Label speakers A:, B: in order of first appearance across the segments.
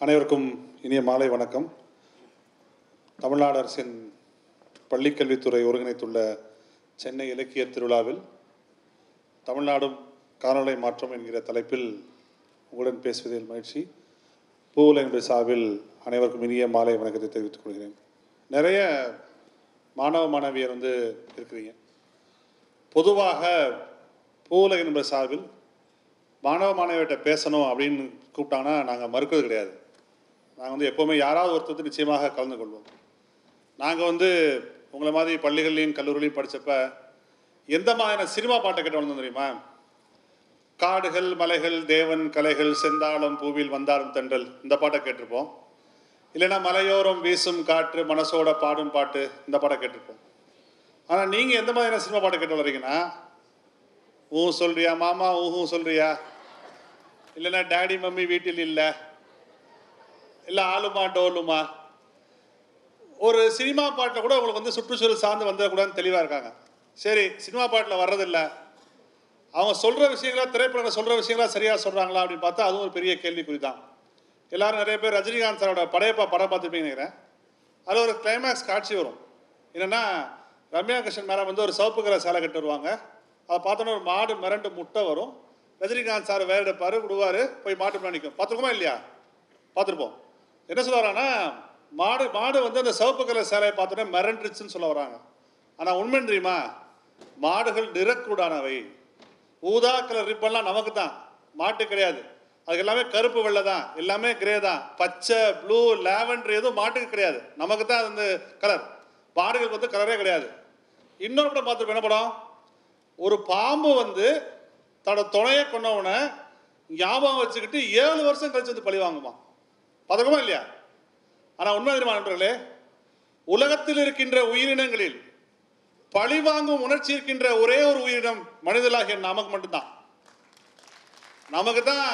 A: அனைவருக்கும் இனிய மாலை வணக்கம். தமிழ்நாடு அரசின் பள்ளிக்கல்வித்துறை ஒருங்கிணைத்துள்ள சென்னை இலக்கிய திருவிழாவில் தமிழ்நாடும் காலநிலை மாற்றம் என்கிற தலைப்பில் உங்களுடன் பேசுவதில் மகிழ்ச்சி. பூவுலகினுடைய சார்பில் அனைவருக்கும் இனிய மாலை வணக்கத்தை தெரிவித்துக் கொள்கிறேன். நிறைய மாணவ மாணவியர் வந்து இருக்கிறீங்க. பொதுவாக பூவுலகினுடைய சார்பில் மாணவ மாணவியிட்ட பேசணும் அப்படின்னு கூப்பிட்டாங்கன்னா நாங்கள் மறுக்கிறது கிடையாது. நாங்கள் வந்து எப்போவுமே யாராவது ஒருத்தர் நிச்சயமாக கலந்து கொள்வோம். நாங்கள் வந்து உங்களை மாதிரி பள்ளிகள்லையும் கல்லூரிலையும் படித்தப்ப எந்த மாதிரியான சினிமா பாட்டை கேட்டு வளர்ந்தோம் தெரியுமா? காடுகள் மலைகள் தேவன் கலைகள் செந்தாளம் பூவில் வந்தாரும் தென்றல் இந்த பாட்டை கேட்டிருப்போம். இல்லைன்னா மலையோரம் வீசும் காற்று மனசோட பாடும் பாட்டு இந்த பாட்டை கேட்டிருப்போம். ஆனால் நீங்கள் எந்த மாதிரியான சினிமா பாட்டை கேட்டு வர்றீங்கன்னா ஊ சொல்றியா மாமா ஊஹூ சொல்றியா? இல்லைன்னா டேடி மம்மி வீட்டில் இல்லை. இல்லை ஆளுமா டோலுமா? ஒரு சினிமா பாட்டில் கூட உங்களுக்கு வந்து சுற்றுச்சூழல் சார்ந்து வந்துடக்கூடாதுன்னு தெளிவாக இருக்காங்க. சரி சினிமா பாட்டில் வர்றதில்ல. அவங்க சொல்கிற விஷயங்களா திரைப்படங்கள் சொல்கிற விஷயங்களா சரியாக சொல்கிறாங்களா அப்படின்னு பார்த்தா அதுவும் ஒரு பெரிய கேள்விக்குறி தான் எல்லோரும் நிறைய பேர் ரஜினிகாந்த் சாரோட படையப்பா படம் பார்த்துருப்பீங்கன்னு நினைக்கிறேன். அதில் ஒரு கிளைமேக்ஸ் காட்சி வரும். என்னென்னா ரம்யா கிருஷ்ணன் மேலே வந்து ஒரு சிவப்பு கலர் சேலை கட்டு வருவாங்க. அதை பார்த்தோன்னா ஒரு மாடு மிரண்டு முட்டை வரும். ரஜினிகாந்த் சார் வேறு எடுப்பார் விடுவார் போய் மாட்டு பின்னாடி நிற்கும் பார்த்துருக்கோமா இல்லையா? பார்த்துருப்போம். என்ன சொல்ல வராங்கன்னா மாடு மாடு வந்து அந்த சிவப்பு கலர் சேலையை பார்த்தோன்னே மிரண்டுருச்சுன்னு சொல்ல வராங்க. ஆனால் உண்மை தெரியுமா? மாடுகள் நிறக்கூடானவை. ஊதா கலர் ரிப்பன்லாம் நமக்கு தான் மாட்டு கிடையாது. அதுக்கு எல்லாமே கருப்பு வெள்ளை தான். எல்லாமே கிரே தான். பச்சை ப்ளூ லேவண்டர் எதுவும் மாட்டுக்கு கிடையாது. நமக்கு தான் அது வந்து கலர். மாடுகளுக்கு வந்து கலரே கிடையாது. இன்னொரு படம் பார்த்துருப்போம். என்ன படம்? ஒரு பாம்பு வந்து தன்னோட துணையை கொண்டவனை ஞாபகம் வச்சுக்கிட்டு ஏழு வருஷம் கழிச்சு வந்து பழி வாங்குமா பதக்கமா இல்லையா? ஆனால் உண்மை தெரியுமா நண்பர்களே? உலகத்தில் இருக்கின்ற உயிரினங்களில் பழி வாங்கும் உணர்ச்சி இருக்கின்ற ஒரே ஒரு உயிரினம் மனிதர்களாகிய நமக்கு மட்டும்தான். நமக்கு தான்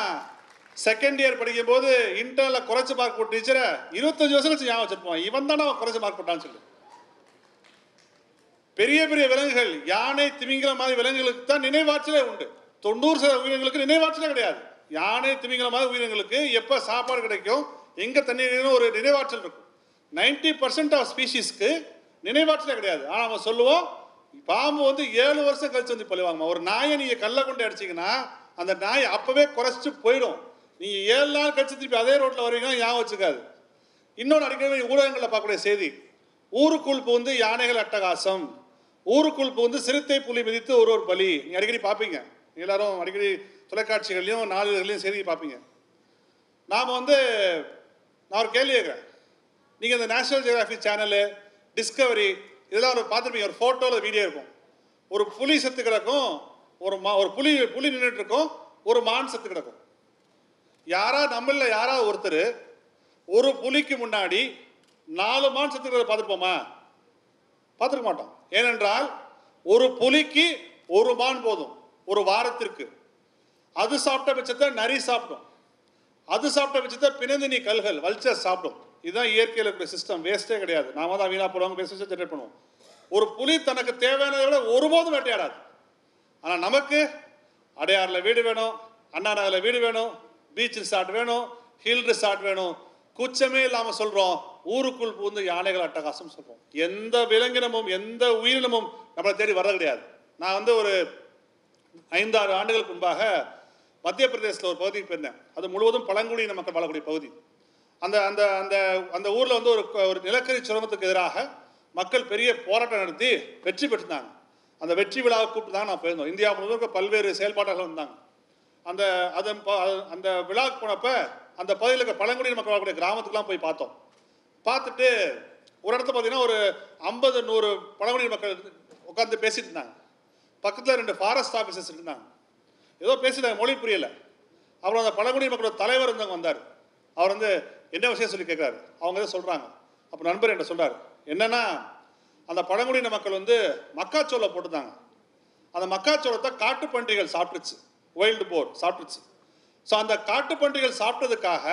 A: செகண்ட் இயர் படிக்கும் போது இன்டர்னில் குறைச்சி மார்க் போட்டு டீச்சரை இருபத்தஞ்சு வருஷம் கழிச்சு ஞாபகம் வச்சிருப்போம் இவன் தானே அவன் குறைச்சி மார்க் போட்டான்னு சொல்லி. பெரிய பெரிய விலங்குகள் யானை திமிங்கிற மாதிரி விலங்குகளுக்கு தான் நினைவாற்றலே உண்டு. தொண்ணூறு சதவீத உயிரினங்களுக்கு நினைவாற்றலே கிடையாது. யானை திமிங்கிற மாதிரி உயிரினங்களுக்கு எப்போ சாப்பாடு கிடைக்கும்? எங்கே தண்ணி ஒரு நினைவாற்றல் இருக்கும். நைன்டி பர்சன்ட் ஆஃப் ஸ்பீஷிஸ்க்கு நினைவாற்றலே கிடையாது. ஆனால் நம்ம சொல்லுவோம் பாம்பு வந்து ஏழு வருஷம் கழிச்சு வந்து பழிவாங்கம்மா ஒரு நாயை நீங்கள் கல்லை கொண்டு அடிச்சிங்கன்னா அந்த நாய் அப்போவே குறைச்சிட்டு போயிடும். நீங்கள் ஏழு நாள் கழிச்சு திருப்பி அதே ரோட்டில் வருவீங்கன்னா ஞாபகம் வச்சுக்காது. இன்னொன்று அடிக்கடி ஊடகங்களில் பார்க்கக்கூடிய செய்தி ஊருக்குள் புகுந்து யானைகள் அட்டகாசம். ஊருக்குள் புகுந்து சிறுத்தை புலி மிதித்து ஒரு ஒரு பலி. நீங்கள் அடிக்கடி பார்ப்பீங்க. எல்லாரும் அடிக்கடி தொலைக்காட்சிகள்லையும் நாளிதழ்களையும் செய்தி பார்ப்பீங்க. நாம் வந்து நான் ஒரு கேள்வி கேட்குறேன். நீங்கள் இந்த நேஷனல் ஜியோகிராஃபி சேனலு டிஸ்கவரி இதெல்லாம் ஒரு பார்த்துருப்பீங்க. ஒரு ஃபோட்டோவில் வீடியோ இருக்கும். ஒரு புலி செத்து கிடக்கும் ஒரு மா ஒரு புலி புலி நின்றுட்டு இருக்கும் ஒரு மான் செத்து கிடக்கும். யாரா நம்மளில் யாராவது ஒருத்தர் ஒரு புலிக்கு முன்னாடி நாலு மான் செத்து கிடக்கிறத பார்த்துருப்போமா? பார்த்துருக்க மாட்டோம். ஏனென்றால் ஒரு புலிக்கு ஒரு மான் போதும். ஒரு வாரத்திற்கு. அது சாப்பிட்ட பட்சத்தை நரி சாப்பிடும். அது சாப்பிட்ட வச்சு தான் பிணைந்து பிணந்தினி கல்கள் வல்ச்சர் சாப்பிடும். இதுதான் இயற்கையில் இருக்கிற சிஸ்டம் வேஸ்ட்டே கிடையாது. நாம தான் வீணா போடுவாங்க பேச ஜென்ரேட் பண்ணுவோம். ஒரு புலி தனக்கு தேவையானதை விட ஒருபோதும் வேட்டையாடாது. ஆனால் நமக்கு அடையாறில் வீடு வேணும் அண்ணா நகரில் வீடு வேணும் பீச் ரிசார்ட் வேணும் ஹில் ரிசார்ட் வேணும். கூச்சமே இல்லாமல் சொல்கிறோம் ஊருக்குள் புகுந்து யானைகள் அட்டகாசம் சொல்கிறோம் எந்த விலங்கினமும் எந்த உயிரினமும் நம்மளை தேடி வர்றது கிடையாது. நான் வந்து ஒரு ஐந்தாறு ஆண்டுகளுக்கு முன்பாக மத்திய பிரதேசத்தில் ஒரு பகுதிக்கு போயிருந்தேன் அது முழுவதும் பழங்குடியின மக்கள் வாழக்கூடிய பகுதி. அந்த அந்த அந்த அந்த ஊரில் வந்து ஒரு ஒரு நிலக்கரி சுரங்கத்துக்கு எதிராக மக்கள் பெரிய போராட்டம் நடத்தி வெற்றி பெற்றிருந்தாங்க அந்த வெற்றி விழாவை கூப்பிட்டு தான் நான் போயிருந்தோம். இந்தியா முழுவதும் பல்வேறு செயல்பாடுகள் வந்தாங்க. அந்த அதன் அந்த விழாவுக்கு போனப்போ அந்த பகுதியில் இருக்க பழங்குடியின மக்கள் வாழக்கூடிய கிராமத்துக்குலாம் போய் பார்த்தோம். பார்த்துட்டு ஒரு இடத்துல பார்த்தீங்கன்னா ஒரு ஐம்பது நூறு பழங்குடியின மக்கள் உட்காந்து பேசிட்டு இருந்தாங்க. பக்கத்தில் ரெண்டு ஃபாரஸ்ட் ஆஃபீஸர்ஸ் இருந்தாங்க. ஏதோ பேசிட்டாங்க மொழி புரியல. அப்புறம் அந்த பழங்குடி மக்களோட தலைவர் இருந்தவங்க வந்தார். அவர் வந்து என்ன விஷயம் சொல்லி கேட்குறாரு அவங்க எதை சொல்கிறாங்க அப்போ நண்பர் என்ன சொல்கிறார் என்னன்னா அந்த பழங்குடியின மக்கள் வந்து மக்காச்சோளை போட்டுருந்தாங்க அந்த மக்காச்சோளத்தை காட்டு பன்றிகள் சாப்பிட்டுச்சு. வைல்டு போர் சாப்பிட்டுச்சு. ஸோ அந்த காட்டு பன்றிகள் சாப்பிட்டதுக்காக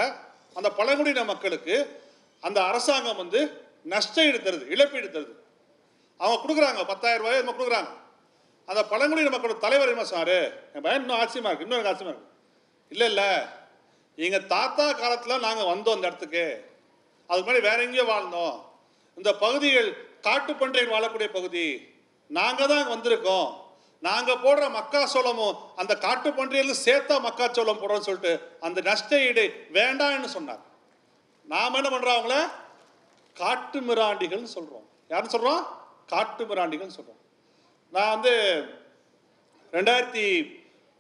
A: அந்த பழங்குடியின மக்களுக்கு அந்த அரசாங்கம் வந்து நஷ்டம் எடுத்துறது இழப்பீடு தருது. அவங்க கொடுக்குறாங்க பத்தாயிரம் ரூபாய் நம்ம கொடுக்குறாங்க. அந்த பழங்குடியின மக்களோட தலைவர் என்ன சார் என் பையன் இன்னும் ஆச்சரியமா இருக்கு. இன்னும் எனக்கு ஆச்சரியமா இருக்கு. இல்லை இல்லை. எங்கள் தாத்தா காலத்தில் நாங்கள் வந்தோம் இந்த இடத்துக்கு. அதுக்கு முன்னாடி வேற எங்கேயோ வாழ்ந்தோம். இந்த பகுதிகள் காட்டுப்பன்றைகள் வாழக்கூடிய பகுதி. நாங்கள் தான் அங்கே வந்திருக்கோம். நாங்கள் போடுற மக்காச்சோளமும் அந்த காட்டு காட்டுப்பன்றையிலிருந்து சேர்த்தா மக்காச்சோளம் போடுறோம்னு சொல்லிட்டு அந்த நஷ்ட ஈடு வேண்டாம்னு சொன்னார். நாம் என்ன பண்ணுறோம் அவங்கள? காட்டு மிராண்டிகள்னு சொல்கிறோம் யாருன்னு சொல்கிறோம் காட்டு மிராண்டிகள்னு சொல்கிறோம் நான் வந்து ரெண்டாயிரத்தி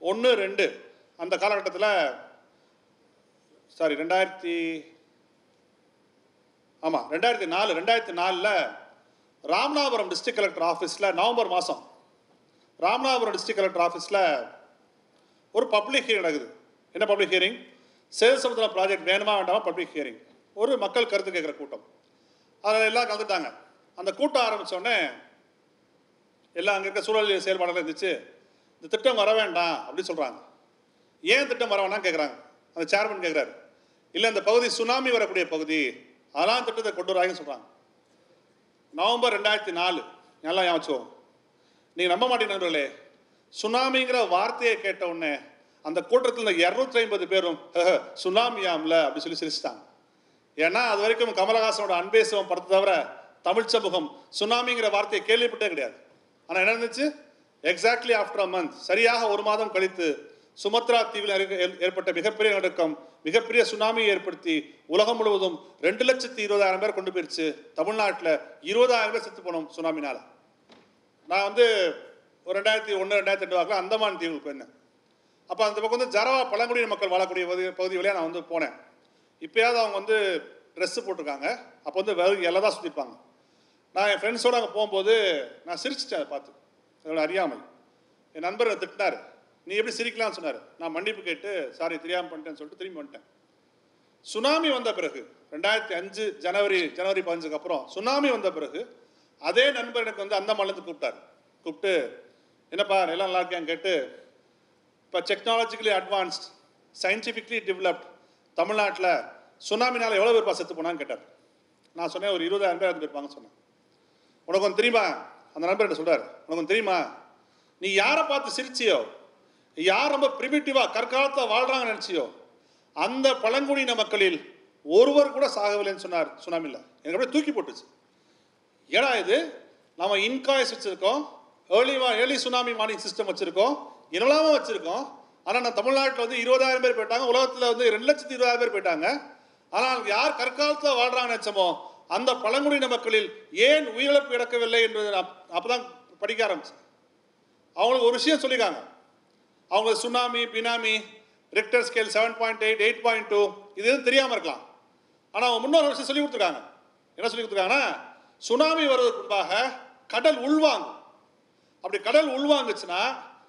A: ஒன்று ரெண்டு அந்த காலகட்டத்தில் சாரி ரெண்டாயிரத்தி ஆமாம் ரெண்டாயிரத்தி நாலு ரெண்டாயிரத்தி நாலில் ராமநாதபுரம் டிஸ்ட்ரிக்ட் கலெக்டர் ஆஃபீஸில் நவம்பர் மாதம் ராமநாதபுரம் டிஸ்ட்ரிக்ட் கலெக்டர் ஆஃபீஸில் ஒரு பப்ளிக் ஹியரிங் நடக்குது. என்ன பப்ளிக் ஹியரிங் சேல் சமுத்திரம் ப்ராஜெக்ட் வேணுமா வேண்டாமா பப்ளிக் ஹியரிங் ஒரு மக்கள் கருத்து கேட்குற கூட்டம். அதில் எல்லாம் கலந்துட்டாங்க. அந்த கூட்டம் ஆரம்பித்தோடனே எல்லாம் அங்கே இருக்க சூழல் செயல்பாடெல்லாம் இருந்துச்சு. இந்த திட்டம் வர வேண்டாம் அப்படின்னு சொல்கிறாங்க ஏன் திட்டம் வர வேண்டாம் கேட்குறாங்க அந்த சேர்மன் கேட்குறாரு இல்லை இந்த பகுதி சுனாமி வரக்கூடிய பகுதி அதெல்லாம் திட்டத்தை கொண்டு வராங்கன்னு சொல்கிறாங்க நவம்பர் ரெண்டாயிரத்தி நாலு நல்லா ஞாபகம் நீங்கள் நம்ப மாட்டீங்க நண்பர்களே. சுனாமிங்கிற வார்த்தையை கேட்ட உடனே அந்த கூட்டத்தில் இந்த இரநூத்தி ஐம்பது பேரும் சுனாமியாம்ல அப்படி சொல்லி சிரிச்சிட்டாங்க. ஏன்னா அது வரைக்கும் கமலஹாசனோட அன்பேசுவம் படத்தை தவிர தமிழ் சமூகம் சுனாமிங்கிற வார்த்தையை கேள்விப்பட்டே கிடையாது. ஆனால் என்ன இருந்துச்சு? எக்ஸாக்ட்லி ஆஃப்டர் அ மந்த் சரியாக ஒரு மாதம் கழித்து சுமத்ரா தீவில் ஏற்பட்ட மிகப்பெரிய நடுக்கம் மிகப்பெரிய சுனாமியை ஏற்படுத்தி உலகம் முழுவதும் ரெண்டு லட்சத்தி இருபதாயிரம் பேர் கொண்டு போயிடுச்சு தமிழ்நாட்டில் இருபதாயிரம் பேர் செத்து போனோம் சுனாமினால். நான் வந்து ஒரு ரெண்டாயிரத்தி ஒன்று ரெண்டாயிரத்தி ரெண்டு வாக்கில் அந்தமான் தீவுக்கு போயிருந்தேன். அப்போ அந்த பக்கம் வந்து ஜரவா பழங்குடியின மக்கள் வாழக்கூடிய பகுதி பகுதி வழியாக நான் வந்து போனேன். இப்போயாவது அவங்க வந்து ட்ரெஸ்ஸு போட்டிருக்காங்க. அப்போ வந்து வெறும் எல்லாம் தான் சுற்றிருப்பாங்க நான் என் ஃப்ரெண்ட்ஸோடு அங்கே போகும்போது நான் சிரிச்சிட்டேன் அதை பார்த்து. அதோட அறியாமை. என் நண்பர் திட்டினார். நீ எப்படி சிரிக்கலாம்னு சொன்னார். நான் மன்னிப்பு கேட்டு சாரி தெரியாமல் பண்ணிட்டேன்னு சொல்லிட்டு திரும்பி வந்துட்டேன். சுனாமி வந்த பிறகு ரெண்டாயிரத்தி அஞ்சு ஜனவரி ஜனவரி பதினஞ்சுக்கு அப்புறம் சுனாமி வந்த பிறகு அதே நண்பர் எனக்கு வந்து அந்த அந்தமான்லேருந்து கூப்பிட்டார். கூப்பிட்டு என்னப்பா எல்லாம் நல்லா இருக்கேன்னு கேட்டு இப்போ டெக்னாலஜிக்கலி அட்வான்ஸ்ட் சயின்டிஃபிக்லி டெவலப்ட் தமிழ்நாட்டில் சுனாமினால் எவ்வளோ பேர் செத்து போனான்னு கேட்டார். நான் சொன்னேன் ஒரு இருபதாயிரம் பேர் இருப்பாங்கன்னு சொன்னேன். உனக்கு ஒன்று தெரியுமா? அந்த நண்பர் என்ன சொல்றாரு? உனக்கு ஒன்று தெரியுமா? நீ யாரை பார்த்து சிரிச்சியோ யார் ரொம்ப ப்ரிமிட்டிவாக கற்காலத்தில் வாழ்கிறாங்கன்னு நினச்சியோ அந்த பழங்குடியின மக்களில் ஒருவர் கூட சாகவில்லைன்னு சொன்னார் சுனாமியில் எனக்கு அப்படியே தூக்கி போட்டுச்சு. ஏடா இது? நம்ம இன்காய்ஸ் வச்சுருக்கோம் early early tsunami morning system வச்சுருக்கோம் என்னெல்லாமோ வச்சுருக்கோம். ஆனால் நான் தமிழ்நாட்டில் வந்து இருபதாயிரம் பேர் போயிட்டாங்க உலகத்தில் வந்து ரெண்டு லட்சத்தி இருபதாயிரம் பேர் போயிட்டாங்க. ஆனால் யார் கற்காலத்தில் வாழ்கிறாங்கன்னு நினச்சமோ அந்த பழங்குடியின மக்களில் ஏன் உயிரிழப்பு இழக்கவில்லை என்பது அப்போதான் அப்போ தான் படிக்க ஆரம்பிச்சேன் அவங்களுக்கு ஒரு விஷயம் சொல்லியிருக்காங்க. அவங்க சுனாமி பினாமி Richter scale seven point eight eight point two இது எதுவும் தெரியாமல் இருக்கலாம். ஆனால் அவங்க முன்னொரு விஷயம் சொல்லி கொடுத்துருக்காங்க. என்ன சொல்லி கொடுத்துருக்காங்கன்னா சுனாமி வருவதற்கு முன்பாக கடல் உள்வாங்கும். அப்படி கடல் உள்வாங்குச்சுன்னா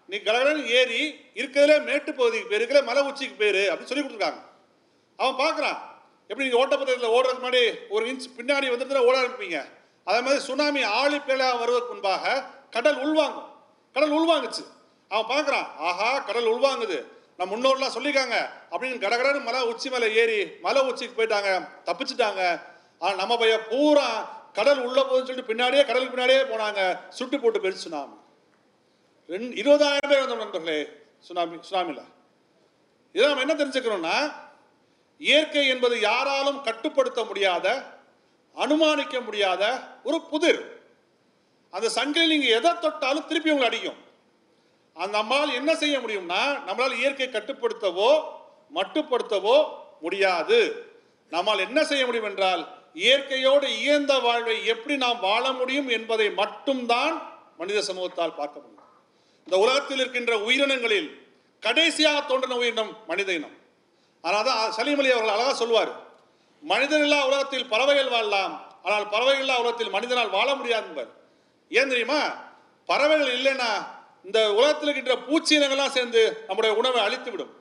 A: நீ கடகடன் ஏறி இருக்கிறதுல மேட்டு பகுதிக்கு பேர் இருக்கிற மலை உச்சிக்கு பேர் அப்படின்னு சொல்லி கொடுத்துருக்காங்க. அவன் பார்க்குறான். எப்படி நீங்கள் ஓட்டப்பந்தயத்தில் ஓடுறதுக்கு முன்னாடி ஒரு இன்ச் பின்னாடி வந்துட்டு ஓட ஆரம்பிப்பீங்க? அதே மாதிரி சுனாமி ஆழி பேலாக வருவதற்கு முன்பாக கடல் உள்வாங்கும். கடல் உள்வாங்குச்சு. அவன் பார்க்குறான் ஆஹா கடல் உள்வாங்குது. நம்ம முன்னோர்லாம் சொல்லியிருக்காங்க. அப்படின்னு கடகடன்னு மலை உச்சி மேலே ஏறி மலை உச்சிக்கு போயிட்டாங்க. தப்பிச்சிட்டாங்க. ஆனால் நம்ம பையன் பூரா கடல் உள்ள போகுதுன்னு சொல்லிட்டு பின்னாடியே கடலுக்கு பின்னாடியே போனாங்க. சுட்டு போட்டு போயிடுச்சு சுனாமி. ரெண்டு இருபதாயிரம் பேர் வந்தோம் நண்பர்களே சுனாமி சுனாமியில் இதை நம்ம என்ன தெரிஞ்சுக்கணும்னா இயற்கை என்பது யாராலும் கட்டுப்படுத்த முடியாத அனுமானிக்க முடியாத ஒரு புதிர். அந்த சங்கிலி நீங்க எதை தொட்டாலும் திருப்பி உங்களை அடிக்கும். அந்த நம்மால் என்ன செய்ய முடியும்னா நம்மளால் இயற்கை கட்டுப்படுத்தவோ மட்டுப்படுத்தவோ முடியாது. நம்மால் என்ன செய்ய முடியும் என்றால் இயற்கையோடு இயந்த வாழ்வை எப்படி நாம் வாழ முடியும் என்பதை மட்டும்தான் மனித சமூகத்தால் பார்க்க முடியும். இந்த உலகத்தில் இருக்கின்ற உயிரினங்களில் கடைசியாக தோன்றின உயிரினம் மனித இனம். ஆனால் தான் சலீம் அலி அவர்கள் அழகாக சொல்வார் மனிதனில்லா உலகத்தில் பறவைகள் வாழலாம் ஆனால் பறவைகள் உலகத்தில் மனிதனால் வாழ முடியாது என்பர். ஏன் தெரியுமா? பறவைகள் இல்லைன்னா இந்த உலகத்தில் இருக்கின்ற பூச்சி இனங்கள்லாம் சேர்ந்து நம்முடைய உணவை அழித்து விடும்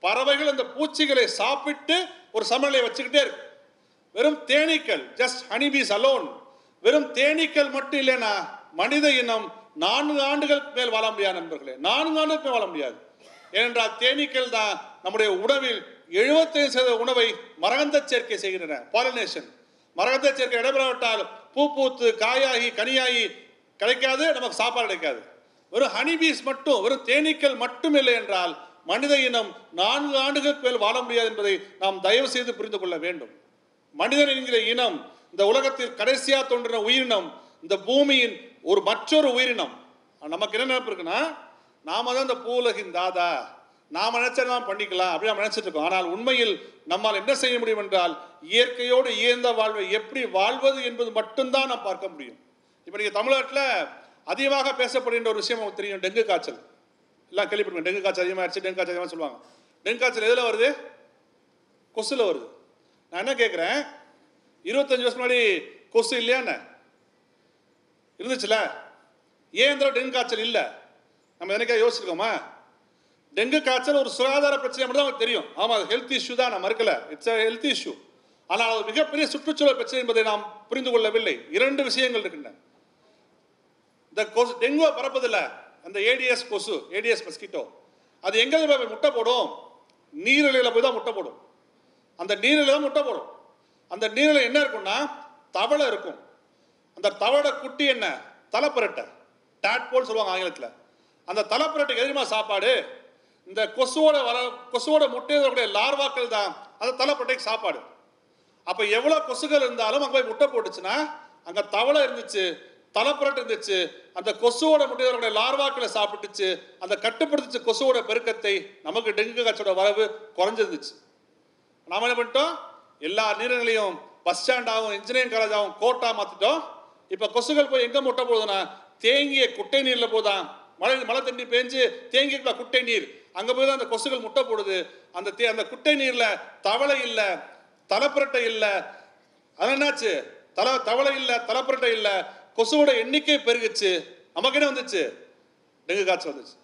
A: பறவைகள் இந்த பூச்சிகளை சாப்பிட்டு ஒரு சமநிலையை வச்சுக்கிட்டே இருக்கு. வெறும் தேனீக்கள் ஜஸ்ட் ஹனிபீஸ் அலோன் வெறும் தேனீக்கள் மட்டும் இல்லைன்னா மனித இனம் நான்கு ஆண்டுகள் மேல் வாழ முடியாது நண்பர்களே. நான்கு ஆண்டுகளுக்கு மேல் வாழ முடியாது. ஏனென்றால் தேனீக்கள் தான் நம்முடைய உணவில் 75% சதவீத உணவை மரகந்த சேர்க்கை செய்கின்றன. பாலினேஷன் மரகந்த சேர்க்கை நடைபெறாவிட்டால் பூ பூத்து காயாகி கனியாகி கிடைக்காது நமக்கு சாப்பாடு கிடைக்காது. வெறும் ஹனிபீஸ் மட்டும் வெறும் தேனீக்கள் மட்டும் இல்லை என்றால் மனித இனம் நான்கு ஆண்டுகளுக்கு மேல் வாழ முடியாது என்பதை நாம் தயவு செய்து புரிந்து கொள்ள வேண்டும். மனிதன் என்கிற இனம் இந்த உலகத்தில் கடைசியாக தோன்றின உயிரினம் இந்த பூமியின் ஒரு மற்றொரு உயிரினம். நமக்கு என்ன நினைப்பு இருக்குன்னா நாம தான் இந்த பூலகின் தாதா. நாம் நினைச்சதெல்லாம் பண்ணிக்கலாம் அப்படி நாம் நினைச்சிட்டு இருக்கோம். ஆனால் உண்மையில் நம்மால் என்ன செய்ய முடியும் என்றால் இயற்கையோடு இயந்த வாழ்வை எப்படி வாழ்வது என்பது மட்டும்தான் நாம் பார்க்க முடியும். இப்போ நீங்கள் தமிழ்நாட்டில் அதிகமாக பேசப்படுகின்ற ஒரு விஷயம் தெரியும் டெங்கு காய்ச்சல். எல்லாம் கேள்விப்பட்டிருக்கோம். டெங்கு காய்ச்சல் அதிகமாகிடுச்சு டெங்கு காய்ச்சல் அதிகமாக சொல்லுவாங்க. டெங்கு காய்ச்சல் எதில் வருது? கொசுல வருது. நான் என்ன கேட்குறேன் இருபத்தஞ்சு வருஷம் முன்னாடி கொசு இல்லையாண்ணே இருந்துச்சுல? ஏன் இந்த டெங்கு காய்ச்சல் இல்லை? நம்ம எனக்கா யோசிச்சிருக்கோமா? டெங்கு காய்ச்சல் ஒரு சுகாதார பிரச்சனை மட்டும் தான் நமக்கு தெரியும். ஆமாம் ஹெல்த் இஷ்யூ தான் நான் மறுக்கல. இட்ஸ் ஹெல்த் இஷ்யூ ஆனால் அது மிகப்பெரிய சுற்றுச்சூழல் பிரச்சனை என்பதை நாம் புரிந்து கொள்ளவில்லை. இரண்டு விஷயங்கள் இருக்கின்றன. இந்த கொசு டெங்குவை பரப்பதில்ல. அந்த ஏடிஎஸ் கொசு ஏடிஎஸ் மஸ்கிட்டோ அது எங்கே போய் முட்டை போடும்? நீரிழையில் போய் தான் முட்டை போடும். அந்த நீரில் தான் முட்டை போடும். அந்த நீரில் என்ன இருக்கும்னா தவளை இருக்கும். அந்த தவளை குட்டி என்ன? தலைப்பரட்டை. டாட்போல் சொல்லுவாங்க ஆங்கிலத்தில். அந்த தலைப்புரட்டுக்கு எதிரமா சாப்பாடு இந்த கொசுவோட வர கொசுவோட முட்டையோட லார்வாக்கள் தான் அந்த தலைப்புரட்டைக்கு சாப்பாடு. அப்போ எவ்வளோ கொசுகள் இருந்தாலும் அங்கே போய் முட்டை போட்டுச்சுன்னா அங்கே தவளை இருந்துச்சு தலைப்புரட்டு இருந்துச்சு அந்த கொசுவோட முட்டையோட லார்வாக்களை சாப்பிட்டுச்சு அந்த கட்டுப்படுத்துச்சு கொசுவோட பெருக்கத்தை நமக்கு டெங்கு காய்ச்சலோட வரவு குறைஞ்சிருந்துச்சு. நாம் என்ன பண்ணிட்டோம்? எல்லா நீர்நிலையும் பஸ் ஸ்டாண்டாகவும் இன்ஜினியரிங் காலேஜாகவும் கோட்டாக மாற்றிட்டோம் இப்போ கொசுகள் போய் எங்கே முட்டை போகுதுன்னா தேங்கிய குட்டை நீரில் போதான் மழை மழை தண்ணி பேஞ்சு தேங்கிக்குள்ள குட்டை நீர். அங்கே போய் தான் அந்த கொசுகள் முட்டை போடுது. அந்த தே அந்த குட்டை நீரில் தவளை இல்லை தலைப்புரட்டை இல்லை. அது என்னாச்சு? தலை தவளை இல்லை தலைப்புரட்டை இல்லை. கொசுவோட எண்ணிக்கை பெருகுச்சு. நமக்கு என்ன வந்துச்சு? டெங்கு காய்ச்சல் வந்துச்சு.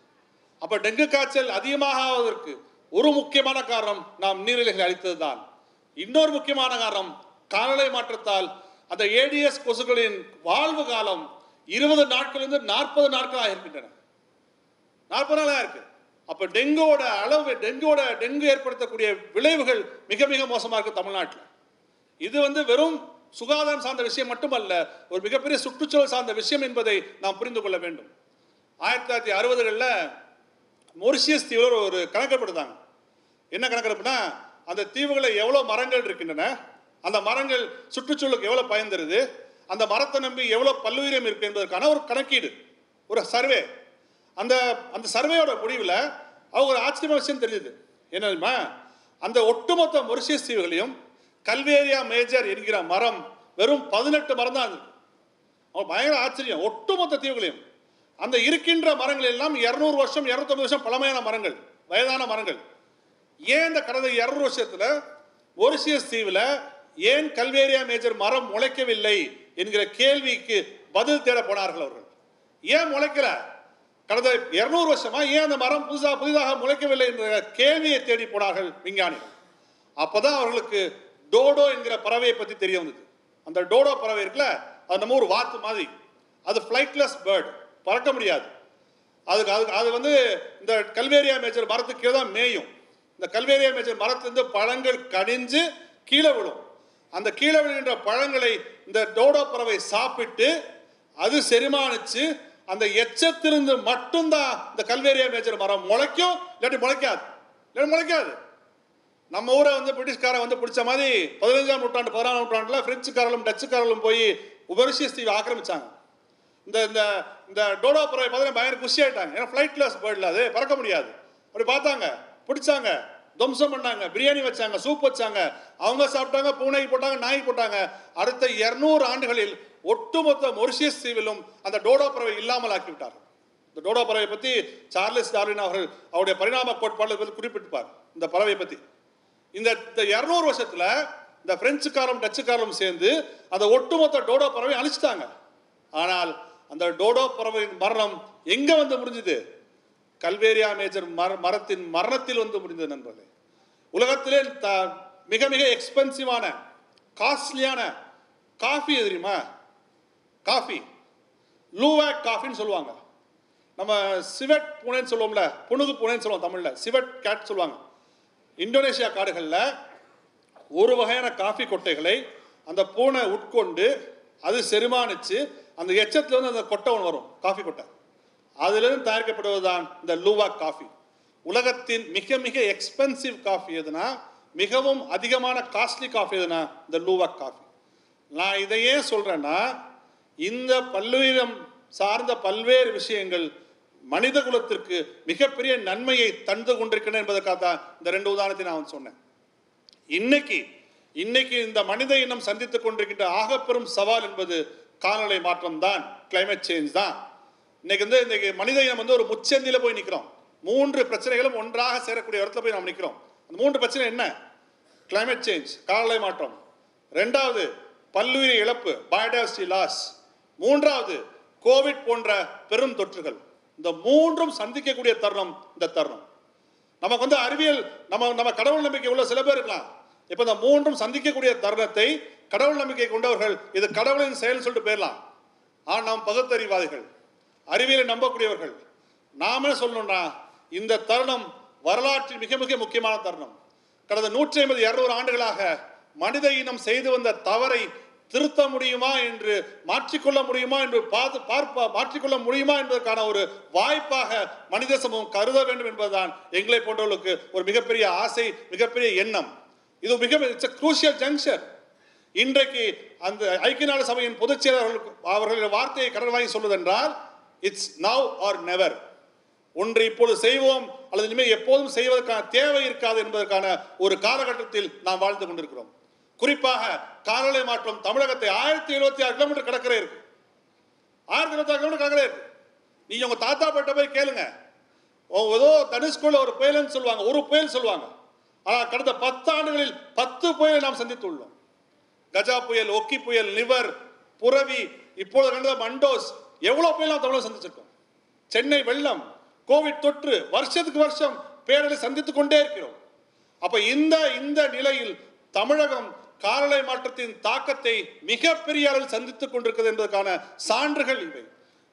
A: அப்போ டெங்கு காய்ச்சல் அதிகமாக ஆவதற்கு ஒரு முக்கியமான காரணம் நாம் நீர்நிலைகளை அழித்தது தான் இன்னொரு முக்கியமான காரணம் காலநிலை மாற்றத்தால் அந்த ஏடிஎஸ் கொசுகளின் வாழ்வு காலம் இருபது நாட்களிலிருந்து நாற்பது நாட்கள் ஆகியிருக்கின்றன நாற்பது நாளாக இருக்கு. அப்போ டெங்குவோட அளவு டெங்குவோட டெங்கு ஏற்படுத்தக்கூடிய விளைவுகள் மிக மிக மோசமாக இருக்கு தமிழ்நாட்டில். இது வந்து வெறும் சுகாதாரம் சார்ந்த விஷயம் மட்டுமல்ல ஒரு மிகப்பெரிய சுற்றுச்சூழல் சார்ந்த விஷயம் என்பதை நாம் புரிந்து கொள்ள வேண்டும். ஆயிரத்தி தொள்ளாயிரத்தி அறுபதுகளில் மொரிஷியஸ் தீவில் ஒரு கணக்கெடுப்படுத்தாங்க என்ன கணக்கெடுப்புனா அந்த தீவுகளில் எவ்வளோ மரங்கள் இருக்கின்றன அந்த மரங்கள் சுற்றுச்சூழலுக்கு எவ்வளோ பயன் தருது அந்த மரத்தை நம்பி எவ்வளோ பல்லுயிரம் இருக்கு என்பதற்கான ஒரு கணக்கீடு ஒரு சர்வே. அந்த அந்த சர்வேயோட முடிவில் அவங்க ஒரு ஆச்சரியமான விஷயம் தெரியுது என்ன அந்த ஒட்டுமொத்த மொரிஷியஸ் தீவுகளையும் கல்வேரியா மேஜர் என்கிற மரம் வெறும் பதினெட்டு மரம் தான் இருக்கு அவங்க பயங்கர ஆச்சரியம். ஒட்டுமொத்த தீவுகளையும். அந்த இருக்கின்ற மரங்கள் எல்லாம் இரநூறு வருஷம் இரநூத்தம்பது வருஷம் பழமையான மரங்கள் வயதான மரங்கள். ஏன் இந்த கடந்த இரநூறு வருஷத்தில் மொரிஷியஸ் தீவில் ஏன் கல்வேரியா மேஜர் மரம் முளைக்கவில்லை என்கிற கேள்விக்கு பதில் தேட போனார்கள் அவர்கள்? ஏன் முளைக்கலை? கடந்த இருநூறு வருஷமா ஏன் அந்த மரம் புதுசாக புதிதாக முளைக்கவில்லை என்ற கேள்வியை தேடி போனார்கள் விஞ்ஞானிகள். அப்போதான் அவர்களுக்கு டோடோ என்கிற பறவையை பற்றி தெரிய வந்தது. அந்த டோடோ பறவை இருக்குல்ல அது நம்ம ஒரு வாத்து மாதிரி. அது ஃப்ளைட்லெஸ் பேர்ட் பறக்க முடியாது. அதுக்கு அதுக்கு அது வந்து இந்த கல்வேரியா மேஜர் மரத்துக்கு கீழே தான் மேயும். இந்த கல்வேரியா மேஜர் மரத்துலேருந்து பழங்கள் கனிஞ்சு கீழே விழும். அந்த கீழே விழுகின்ற பழங்களை இந்த டோடோ பறவை சாப்பிட்டு அது செரிமானிச்சு அந்த எச்சத்திலிருந்து மட்டும்தான் இந்த கல்வேரியா மேஜர் மரம் முளைக்கும் இல்லாட்டி முளைக்காது. இல்லாட்டி முளைக்காது. நம்ம ஊரை வந்து பிரிட்டிஷ்காரன் வந்து பிடிச்ச மாதிரி பதினஞ்சாம் நூற்றாண்டு பதினாறாம் நூற்றாண்டுல பிரெஞ்சுக்காரர்களும் டச்சுக்காரர்களும் போய் உபரிஷியஸ் தீவை ஆக்கிரமிச்சாங்க. இந்த இந்த இந்த டோடோ பறவை பார்த்தீங்கன்னா பயங்கர குஷி ஆயிட்டாங்க. ஏன்னா ஃப்ளைட்லெஸ் போயிடல அது பறக்க முடியாது. அப்படி பார்த்தாங்க பிடிச்சாங்க துவம்சம் பண்ணாங்க பிரியாணி வச்சாங்க சூப் வச்சாங்க. அவங்க சாப்பிட்டாங்க பூனைக்கு போட்டாங்க நாய்க்கு போட்டாங்க. அடுத்த இரநூறு ஆண்டுகளில் ஒட்டுமொத்த மொரிஷியஸ் தீவிலும் அந்த டோடோ பறவை இல்லாமல் ஆக்கிவிட்டார் இந்த டோடோ பறவை பற்றி சார்லஸ் டார்வின் அவர்கள் அவருடைய பரிணாம கோட்பாடு பற்றி குறிப்பிட்டிருப்பார் இந்த பறவை பற்றி இந்த இந்த இரநூறு வருஷத்தில் இந்த பிரெஞ்சுக்காரரும் டச்சுக்காரரும் சேர்ந்து அந்த ஒட்டுமொத்த டோடோ பறவை அழிச்சிட்டாங்க. ஆனால் அந்த டோடோ பறவையின் மரணம் எங்கே வந்து முடிஞ்சது? கல்வேரியா மேஜர் மர மரத்தின் மரணத்தில் வந்து முடிந்தது நண்பர்களே. உலகத்திலே த மிக மிக எக்ஸ்பென்சிவான காஸ்ட்லியான காஃபி தெரியுமா? காஃபி. லூவாக் காஃபின்னு சொல்லுவாங்க. நம்ம சிவெட் பூனைன்னு சொல்லுவோம்ல புனுகு பூனைன்னு சொல்லுவோம் தமிழில். சிவெட் கேட் சொல்லுவாங்க. இந்தோனேஷியா காடுகளில் ஒரு வகையான காஃபி கொட்டைகளை அந்த பூனை உட்கொண்டு அது செரிமானிச்சு அந்த எச்சத்தில் வந்து அந்த கொட்டை ஒன்று வரும் காஃபி கொட்டை. அதிலிருந்து தயாரிக்கப்படுவது தான் இந்த லூவாக் காஃபி. உலகத்தின் மிக மிக எக்ஸ்பென்சிவ் காஃபி எதுனா மிகவும் அதிகமான காஸ்ட்லி காஃபி எதுனா இந்த லூவாக் காஃபி. நான் இதையே சொல்கிறேன்னா இந்த பல்லுயிரம் சார்ந்த பல்வேறு விஷயங்கள் மனித குலத்திற்கு மிகப்பெரிய நன்மையை தந்து கொண்டிருக்கின்றன என்பதற்காக தான் இந்த ரெண்டு உதாரணத்தை நான் சொன்னேன். இன்னைக்கு இன்னைக்கு இந்த மனித இனம் சந்தித்துக் கொண்டிருக்கின்ற ஆகப்பெரும் சவால் என்பது காலநிலை மாற்றம் தான் கிளைமேட் சேஞ்ச் தான். இன்னைக்கு வந்து இன்னைக்கு மனித இனம் வந்து ஒரு முச்சந்தியில் போய் நிற்கிறோம் மூன்று பிரச்சனைகளும் ஒன்றாக சேரக்கூடிய இடத்துல போய் நாம் நிற்கிறோம் அந்த மூன்று பிரச்சனை என்ன? கிளைமேட் சேஞ்ச் காலநிலை மாற்றம். ரெண்டாவது பல்லுயிர் இழப்பு பயோடைவர்சிட்டி லாஸ் மூன்றாவது கோவிட் போன்ற பெரும் தொற்றுகள். இந்த மூன்றும் சந்திக்கக்கூடிய தருணம் இந்த தருணம். நமக்கு வந்து அறிவியல் நம்ம நம்ம கடவுள் நம்பிக்கை உள்ள சில பேர் இருக்கலாம். இப்போ இந்த மூன்றும் சந்திக்கக்கூடிய தருணத்தை கடவுள் நம்பிக்கை கொண்டவர்கள் இது கடவுளின் செயல் சொல்லிட்டு போயிடலாம். ஆனால் நாம் பகுத்தறிவாதிகள் அறிவியலை நம்பக்கூடியவர்கள். நாம என்ன சொல்லணும்னா இந்த தருணம் வரலாற்றில் மிக மிக முக்கியமான தருணம். கடந்த நூற்றி ஐம்பது இரநூறு ஆண்டுகளாக மனித இனம் செய்து வந்த தவறை திருத்த முடியுமா என்று மாற்றிக்கொள்ள முடியுமா என்று பார்த்து பார்ப்ப மாற்றிக்கொள்ள முடியுமா என்பதற்கான ஒரு வாய்ப்பாக மனித சமூகம் கருத வேண்டும் என்பதுதான் எங்களை போன்றவர்களுக்கு ஒரு மிகப்பெரிய ஆசை மிகப்பெரிய எண்ணம். இது மிக இட்ஸ் குரூசியல் ஜங்ஷன் இன்றைக்கு அந்த ஐக்கிய நாடு சபையின் பொதுச் செயலாளர்கள் வார்த்தையை கடன் வாங்கி சொல்வதென்றால் இட்ஸ் நவ் ஆர் நெவர் ஒன்று இப்பொழுது செய்வோம் அல்லது இனிமேல் எப்போதும் செய்வதற்கான தேவை இருக்காது என்பதற்கான ஒரு காலகட்டத்தில் நாம் வாழ்ந்து கொண்டிருக்கிறோம். குறிப்பாக காலநிலை மாற்றம் தமிழகத்தை ஆயிரத்தி எழுபத்தி ஆறு கிலோமீட்டர் கடற்கரை இருக்கு. ஆயிரத்தி எழுபத்தி ஆறு கிலோமீட்டர் கடற்கரை இருக்கு. நீங்க உங்க தாத்தா பாட்ட போய் கேளுங்க. ஏதோ தனுஷ்கோல ஒரு புயல்னு சொல்லுவாங்க. ஒரு புயல் சொல்லுவாங்க. ஆனால் கடந்த பத்தாண்டுகளில் பத்து புயலை நாம் சந்தித்துள்ளோம். கஜா புயல் ஒக்கி புயல் நிவர் புரவி இப்பொழுது கண்டது மண்டோஸ். எவ்வளோ புயல் நாம் தமிழகம் சந்திச்சிருக்கோம். சென்னை வெள்ளம் கோவிட் தொற்று வருஷத்துக்கு வருஷம் பேரலை சந்தித்துக் கொண்டே இருக்கிறோம். அப்ப இந்த இந்த நிலையில் தமிழகம் காலநிலை மாற்றத்தின் தாக்கத்தை மிகப்பெரிய அளவில் சந்தித்துக் கொண்டிருக்கிறது என்பதற்கான சான்றுகள் இவை.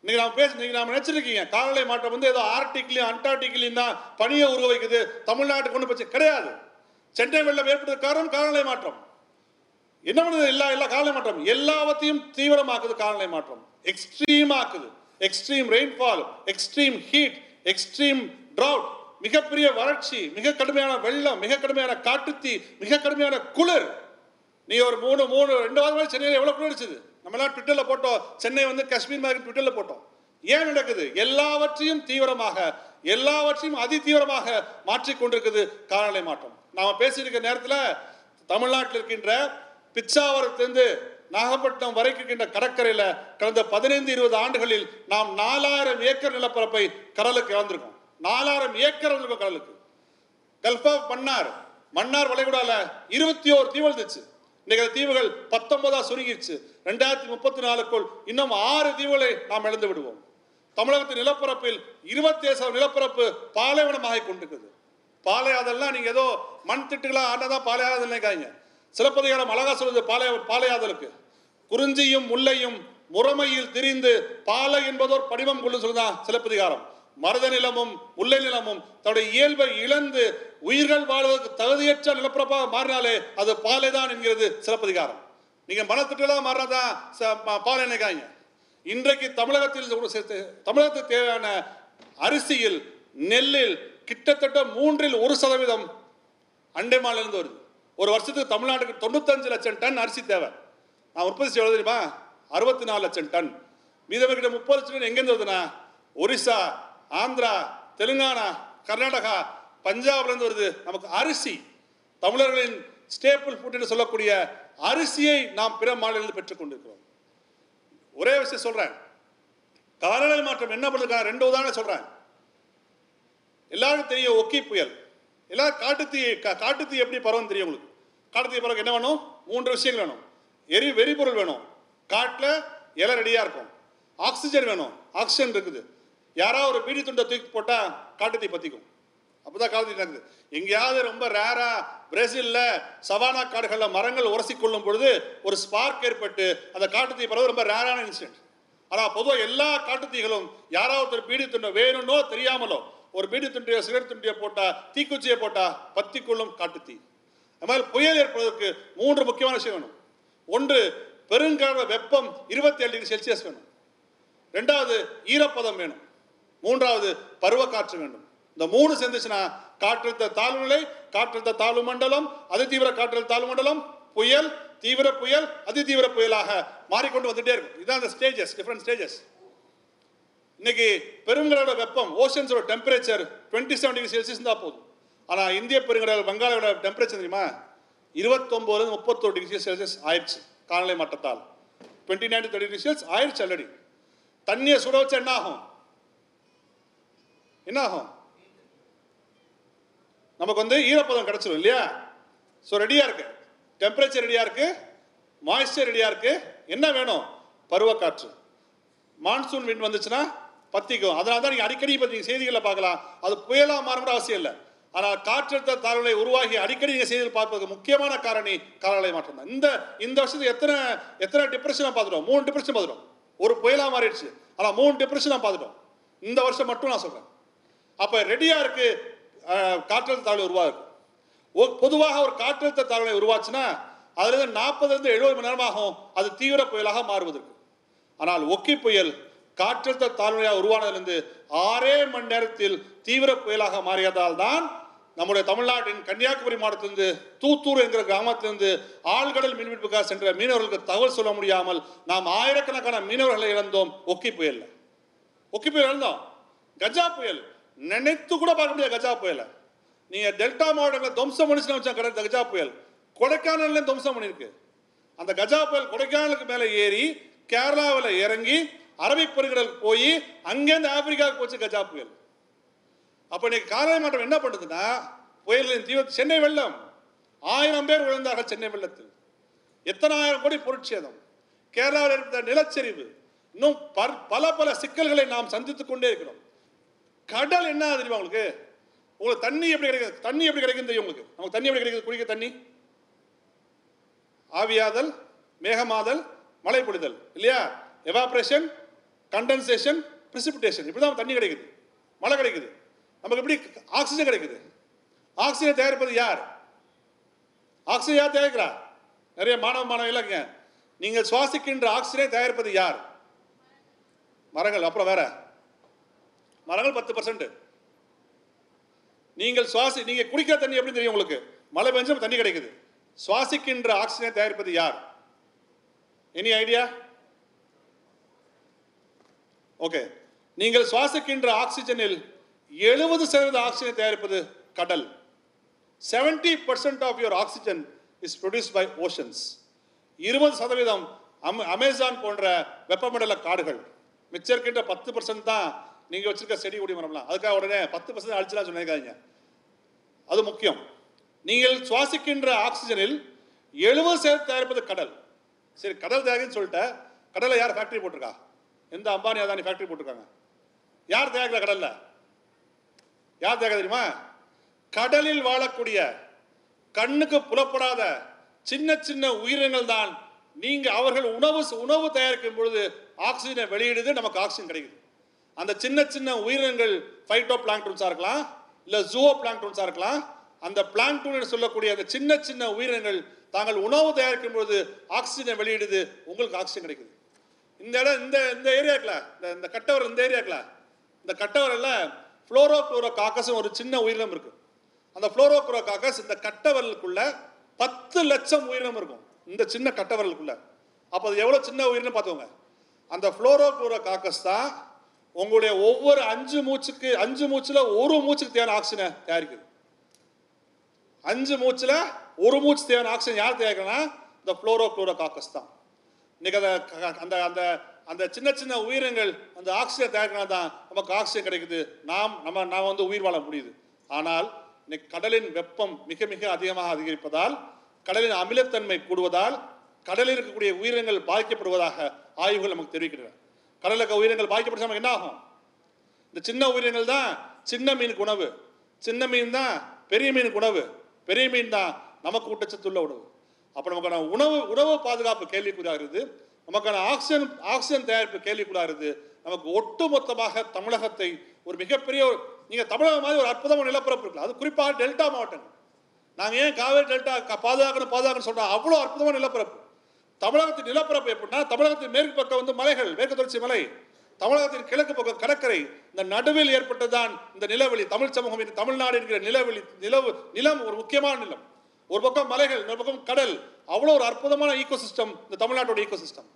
A: இன்னைக்கு நாம் பேச நீங்க நாம நினைச்சிருக்கீங்க காலநிலை மாற்றம் வந்து ஏதோ ஆர்டிகிலையும் அண்டார்டிகிலையும் தான் பனியை உருவ வைக்குது தமிழ்நாட்டுக்கு கொண்டு போச்சு கிடையாது. சென்னை வெள்ளம் ஏற்பட்டது காரணம் காலநிலை மாற்றம். என்ன பண்ணுது? எல்லா எல்லா காலநிலை மாற்றம். எல்லாவற்றையும் தீவிரமாக்குது காலநிலை மாற்றம். Extreme ஆக்குது. Extreme rainfall extreme heat extreme drought மிகப்பெரிய வறட்சி மிக கடுமையான வெள்ளம் மிக கடுமையான காட்டுத்தீ மிக கடுமையான குளிர். நீ ஒரு மூணு மூணு ரெண்டு வாரம் சென்னையில் எவ்வளோ குளிர் அடிச்சது நம்ம எல்லாம் ட்விட்டரில் போட்டோம். சென்னை வந்து காஷ்மீர் மாதிரி ட்விட்டரில் போட்டோம். ஏன் நடக்குது? எல்லாவற்றையும் தீவிரமாக எல்லாவற்றையும் அதி தீவிரமாக மாற்றிக்கொண்டிருக்குது காலநிலை மாற்றம். நாம பேசியிருக்க நேரத்தில் தமிழ்நாட்டில் இருக்கின்ற பிச்சாவரத்திலிருந்து நாகப்பட்டினம் வரைக்கும் இருக்கின்ற கடற்கரையில் கடந்த பதினைந்து இருபது ஆண்டுகளில் நாம் நாலாயிரம் ஏக்கர் நிலப்பரப்பை கடலுக்கு இழந்திருக்கோம். நாலாயிரம் ஏக்கர் வந்திருக்கோம் கடலுக்கு. கல்ஃப் ஆஃப் மன்னார் மன்னார் வளைகுடால இருபத்தி ஓரு தீவு இருந்துச்சு இன்னைக்கு அந்த தீவுகள் பத்தொன்பதா சுருங்கிடுச்சு ரெண்டாயிரத்தி முப்பத்தி நாலுக்குள் இன்னும் ஆறு தீவுகளை நாம் இழந்து விடுவோம். தமிழகத்தின் நிலப்பரப்பில் இருபத்தி ஏழு நிலப்பரப்பு பாலைவனமாக கொண்டிருக்குது. பாலையாதல்னா நீங்க ஏதோ மண் திட்டுகளா ஆண்டதான் பாலையாதல் நினைக்காதீங்க. சிலப்பதிகாரம் அழகா சொல்லுது பாலை பாலையாதலுக்கு குறிஞ்சியும் முல்லையும் முறைமையில் திரிந்து பாலை என்பதோர் படிமம் கொண்டு சொல்லுதான் சிலப்பதிகாரம். மருத நிலமும் முல்லை நிலமும் தன்னுடைய இயல்பை இழந்து உயிர்கள் வாழ்வதற்கு தகுதியற்ற நிலப்பரப்பாக மாறினாலே அது பாலைதான் என்கிறது சிறப்பதிகாரம் நீங்க மனத்திட்டலாம் மாறினதான் ச- பாலை நினைக்காங்க இன்றைக்கு தமிழகத்தில் தமிழகத்துக்கு தேவையான அரிசியில் நெல்லில் கிட்டத்தட்ட மூன்றில் ஒரு சதவீதம் அண்டை மாநிலிருந்து வருது. ஒரு வருஷத்துக்கு தமிழ்நாட்டுக்கு தொண்ணூத்தஞ்சு லட்சம் டன் அரிசி தேவை. நான் உற்பத்தி செய்வது தெரியுமா? அறுபத்தி நாலு லட்சம் டன். மீதம் கிட்ட முப்பது லட்சம் டன் எங்கேருந்து வருதுண்ணா ஒரிசா ஆந்திரா தெலுங்கானா கர்நாடகா பஞ்சாப்லேருந்து வருது. நமக்கு அரிசி. தமிழர்களின் ஸ்டேபிள் ஃபுட் என்று சொல்லக்கூடிய அரிசியை நாம் பிற மாநிலங்களில் பெற்றுக்கொண்டிருக்கிறோம் ஒரே விஷயம் சொல்றேன். காலநிலை மாற்றம் என்ன பண்ணுறதுக்கான ரெண்டு உதாரணம் சொல்றேன். எல்லாருக்கும் தெரியும் ஒக்கி புயல். எல்லாரும் காட்டுத்தீ கா- காட்டுத்தீ எப்படி பரவும் தெரியும் உங்களுக்கு? காட்டுத்தீ பரவ என்ன வேணும்? மூன்று விஷயங்கள் வேணும். எரி வெறிபொருள் வேணும். காட்டில் இலை ரெடியாக இருக்கும். ஆக்சிஜன் வேணும். ஆக்சிஜன் இருக்குது. யாராவது ஒரு பீடி துண்டை தூக்கி போட்டால் காட்டுத்தீ பற்றிக்கும் அப்பதான் காலத்தீ நடக்குது எங்கேயாவது ரொம்ப ரேராக பிரேசில்ல சவானா காடுகளில் மரங்கள் உரசி கொள்ளும் பொழுது ஒரு ஸ்பார்க் ஏற்பட்டு அந்த காட்டுத்தீ பரவு ரொம்ப ரேரான இன்சிடென்ட் ஆனால் பொதுவாக எல்லா காட்டுத்தீகளும் யாராவது ஒரு பீடி துண்டை வேணும்னோ தெரியாமலோ ஒரு பீடி துண்டியோ சிகரெட் துண்டியோ போட்டால் தீக்குச்சியை போட்டால் பத்தி கொள்ளும் காட்டுத்தீ அது மாதிரி புயல் ஏற்படுவதற்கு மூன்று முக்கியமான விஷயம் வேணும். ஒன்று பெருங்கால வெப்பம் இருபத்தி ஏழு டிகிரி செல்சியஸ் வேணும். ரெண்டாவது ஈரப்பதம் வேணும். மூன்றாவது பருவ காற்று வேண்டும். இந்த மூணு சேர்ந்துச்சுன்னா காற்றழுத்த தாழ்வு நிலை காற்றழுத்த தாழ்வு மண்டலம் அதிதீவிர காற்றழுத்த தாழ்வு மண்டலம் புயல் தீவிர புயல் அதிதீவிர புயலாக மாறிக்கொண்டு வந்துட்டே இருக்கும். இதான் அந்த ஸ்டேஜஸ் டிஃப்ரெண்ட் ஸ்டேஜஸ் இன்னைக்கு பெருங்கடலோட வெப்பம் ஓஷன்ஸோட temperature twenty seven degree Celsius தான் போதும். ஆனால் இந்திய பெருங்கடல் வங்காளோட டெம்பரேச்சர் தெரியுமா? இருபத்தொம்போது முப்பத்தோரு டிகிரி செல்சியஸ் ஆயிடுச்சு காலநிலை மட்டத்தால் twenty nine thirty degree Celsius ஆயிடுச்சு ஆல்ரெடி தண்ணியை சுட வச்சு என்ன ஆகும்? என்ன ஆகும் நமக்கு வந்து ஈரப்பதம் கிடைச்சிரும் இல்லையா? ஸோ ரெடியாக இருக்கு. டெம்பரேச்சர் ரெடியாக இருக்கு. மாய்ஸ்சர் ரெடியாக இருக்கு. என்ன வேணும்? பருவக்காற்று. மான்சூன் விண்ட் வந்துச்சுன்னா பத்திக்கும். அதனால தான் நீங்கள் அடிக்கடி இப்போ நீங்கள் செய்திகளில் பார்க்கலாம். அது புயலாக மாறணும் அவசியம் இல்லை. ஆனால் காற்றழுத்த தாழ்வுகளை உருவாகி அடிக்கடி நீங்கள் செய்திகள் பார்ப்பதற்கு முக்கியமான காரணி காலநிலை மாற்றம் தான். இந்த இந்த வருஷத்துக்கு எத்தனை எத்தனை டிப்ரெஷனாக பார்த்துட்டோம்? மூணு டிப்ரெஷன் பார்த்துட்டோம். ஒரு புயலாக மாறிடுச்சு. ஆனால் மூணு டிப்ரெஷனாக பார்த்துட்டோம். இந்த வருஷம் மட்டும் நான் சொல்கிறேன் அப்போ ரெடியாக இருக்கு. காற்றழுத்த தாழ்வு உருவாகுது. ஒ- பொதுவாக ஒரு காற்றழுத்த தாழ்வை உருவாச்சுன்னா அதுலேருந்து நாற்பதுலேருந்து எழுபது மணி நேரம் ஆகும் அது தீவிர புயலாக மாறுவதற்கு. ஆனால் ஒக்கி புயல் காற்றழுத்த தாழ்வையாக உருவானதிலிருந்து ஆறே மணி நேரத்தில் தீவிர புயலாக மாறியதால் தான் நம்முடைய தமிழ்நாட்டின் கன்னியாகுமரி மாவட்டத்திலிருந்து தூத்தூர் என்கிற கிராமத்திலிருந்து ஆழ்கடல் மீன்பிடிப்புக்காக சென்ற மீனவர்களுக்கு தகவல் சொல்ல முடியாமல் நாம் ஆயிரக்கணக்கான மீனவர்களை இழந்தோம் ஒக்கி புயலில். ஒக்கி புயல் இழந்தோம். கஜா புயல். நினைத்து கூட பார்க்க முடியாது கஜா புயலை. நீங்க டெல்டா மாவட்டங்களில் துவம்சம் பண்ணிச்சுன்னு வச்சா கடல் கஜா புயல். கொடைக்கானல்ல துவம்சம் பண்ணியிருக்கு. அந்த கஜா புயல் கொடைக்கானலுக்கு மேலே ஏறி கேரளாவில் இறங்கி அரபிக் பெருங்கடலுக்கு போய் அங்கேருந்து ஆப்பிரிக்காவுக்கு போச்சு கஜா புயல். அப்போ இன்னைக்கு காலை மாற்றம் என்ன பண்ணுதுன்னா புயலின் தீவிர சென்னை வெள்ளம். ஆயிரம் பேர் விழுந்தார்கள் சென்னை வெள்ளத்தில். எத்தனை ஆயிரம் கோடி பொருட்சேதம். கேரளாவில் இருந்த நிலச்சரிவு. இன்னும் பல பல சிக்கல்களை நாம் சந்தித்துக் கொண்டே இருக்கிறோம். கடல் என்ன தெரியுமா உங்களுக்கு? உங்களுக்கு தண்ணி எப்படி கிடைக்குது? தண்ணி எப்படி கிடைக்கும் தெரியும் உங்களுக்கு? நமக்கு தண்ணி எப்படி கிடைக்குது? குடிக்க தண்ணி. ஆவியாதல் மேகமாதல் மழை பொழிதல் இல்லையா? எவாப்ரேஷன் கண்டன்சேஷன் பிரிசிபிடேஷன் இப்படி தான் தண்ணி கிடைக்குது. மழை கிடைக்குது. நமக்கு எப்படி ஆக்சிஜன் கிடைக்குது? ஆக்சிஜன் தயாரிப்பது யார்? ஆக்சிஜன் யார் தயாரிக்கிறா? நிறைய மாணவ மாணவிகள் இருக்கீங்க. நீங்கள் சுவாசிக்கின்ற ஆக்சிஜனை தயாரிப்பது யார்? மரங்கள். அப்புறம் வேற. மரங்கள் பத்து பர்சன்ட் நீங்கள் சுவாசி நீங்க குடிக்கிற தண்ணி எப்படி தெரியும் உங்களுக்கு? மழை பெஞ்சு தண்ணி கிடைக்குது. சுவாசிக்கின்ற ஆக்சிஜனை தயாரிப்பது யார்? எனி ஐடியா ஓகே நீங்கள் சுவாசிக்கின்ற ஆக்சிஜனில் எழுபது சதவீத ஆக்சிஜனை தயாரிப்பது கடல். 70% percent of your oxygen is produce by oceans இருபது சதவீதம் அமேசான் போன்ற வெப்பமண்டல காடுகள். மிச்சம் இருக்கின்ற பத்து பர்சன்ட் தான் நீங்கள் வச்சிருக்க செடி கொடி மரம்லாம். அதுக்காக உடனே பத்து பர்சன்ட் அழிச்சுலாம் சொன்னாங்க அது முக்கியம். நீங்கள் சுவாசிக்கின்ற ஆக்சிஜனில் எழுபது சதவீதம் தயாரிப்பது கடல். சரி கடல் தயாரின்னு சொல்லிட்ட கடலை யார் ஃபேக்டரி போட்டிருக்கா? எந்த அம்பானி அதானி ஃபேக்டரி போட்டிருக்காங்க? யார் தயாரிக்கிற கடல்ல? யார் தயாரிக்க தெரியுமா? கடலில் வாழக்கூடிய கண்ணுக்கு புலப்படாத சின்ன சின்ன உயிரினங்கள் தான். நீங்க அவர்கள் உணவு உணவு தயாரிக்கும் பொழுது ஆக்சிஜனை வெளியிடுது நமக்கு ஆக்சிஜன் கிடைக்குது. அந்த சின்ன சின்ன உயிரினங்கள் ஃபைட்டோ பிளாங்க்டூன்ஸாக இருக்கலாம் இல்லை ஜூவோ பிளாங்க்டூன்ஸாக இருக்கலாம் அந்த பிளாங்க்டூன் சொல்லக்கூடிய அந்த சின்ன சின்ன உயிரினங்கள் தாங்கள் உணவு தயாரிக்கும் பொழுது ஆக்சிஜனை வெளியிடுது உங்களுக்கு ஆக்சிஜன் கிடைக்குது. இந்த இடம் இந்த இந்த ஏரியாக்கில் இந்த இந்த கட்டவர் இந்த ஏரியாக்கில் இந்த கட்டவரில் ஃப்ளோரோ குளோரோ காக்கஸ் ஒரு சின்ன உயிரினம் இருக்குது அந்த ஃப்ளோரோ குளோரோ காக்கஸ் இந்த கட்டவரலுக்குள்ள பத்து லட்சம் உயிரினம் இருக்கும் இந்த சின்ன கட்டவரலுக்குள்ள. அப்போ அது எவ்வளோ சின்ன உயிரினம் பார்த்துக்கோங்க. அந்த ஃப்ளோரோ குளோரோ காக்கஸ் தான் உங்களுடைய ஒவ்வொரு அஞ்சு மூச்சுக்கு அஞ்சு மூச்சுல ஒரு மூச்சுக்கு தேவையான ஆக்சிஜனை தயாரிக்குது அஞ்சு மூச்சுல ஒரு மூச்சு தேவையான ஆக்சிஜன் யார் தயாரிக்கிறனா இந்த ஃப்ளோரோ குளோரோ காக்கஸ் தான். இன்னைக்கு அந்த க- அந்த அந்த அந்த சின்ன சின்ன உயிரினங்கள் அந்த ஆக்சிஜன் தயாரிக்கணும் தான் நமக்கு ஆக்சிஜன் கிடைக்குது. நாம் நம்ம நாம் வந்து உயிர் வாழ முடியுது. ஆனால் இன்னைக்கு கடலின் வெப்பம் மிக மிக அதிகமாக அதிகரிப்பதால் கடலின் அமிலத்தன்மை கூடுவதால் கடலில் இருக்கக்கூடிய உயிரினங்கள் பாதிக்கப்படுவதாக ஆய்வுகள் நமக்கு தெரிவிக்கின்றன. கடலில் இருக்க உயிரினங்கள் பாதிக்கப்பட்ட நமக்கு என்ன ஆகும் இந்த சின்ன உயிரினங்கள் தான் சின்ன மீனுக்கு உணவு. சின்ன மீன் தான் பெரிய மீனுக்கு உணவு. பெரிய மீன் தான் நமக்கு ஊட்டச்சத்துள்ள உணவு. அப்போ நமக்கான உணவு உணவு பாதுகாப்பு கேள்விக்குள்ளாகிறது நமக்கான ஆக்சிஜன் ஆக்சிஜன் தயாரிப்பு கேள்விக்குள்ளாகிறது நமக்கு ஒட்டுமொத்தமாக தமிழகத்தை ஒரு மிகப்பெரிய ஒரு- தமிழக தமிழகம் மாதிரி ஒரு அற்புதமான நிலப்பரப்பு இருக்குது அது குறிப்பாக டெல்டா மாவட்டங்கள். நாங்கள் ஏன் காவேரி டெல்டா பாதுகாக்கணும் பாதுகாக்கணும் சொல்கிறோம் அவ்வளோ அற்புதமான நிலப்பரப்பு. தமிழகத்தின் நிலப்பரப்பு எப்படின்னா தமிழகத்தின் மேற்கு பக்கம் வந்து மலைகள் மேற்கு தொடர்ச்சி மலை தமிழகத்தின் கிழக்கு பக்கம் கடற்கரை. இந்த நடுவில் ஏற்பட்டதுதான் இந்த நிலவெளி. தமிழ் சமூகம் தமிழ்நாடு என்கிற நிலவெளி நிலவு நிலம் ஒரு முக்கியமான நிலம். ஒரு பக்கம் மலைகள் இன்னொரு பக்கம் கடல். அவ்வளோ ஒரு அற்புதமான ஈகோசிஸ்டம் இந்த தமிழ்நாட்டோட ஈகோசிஸ்டம்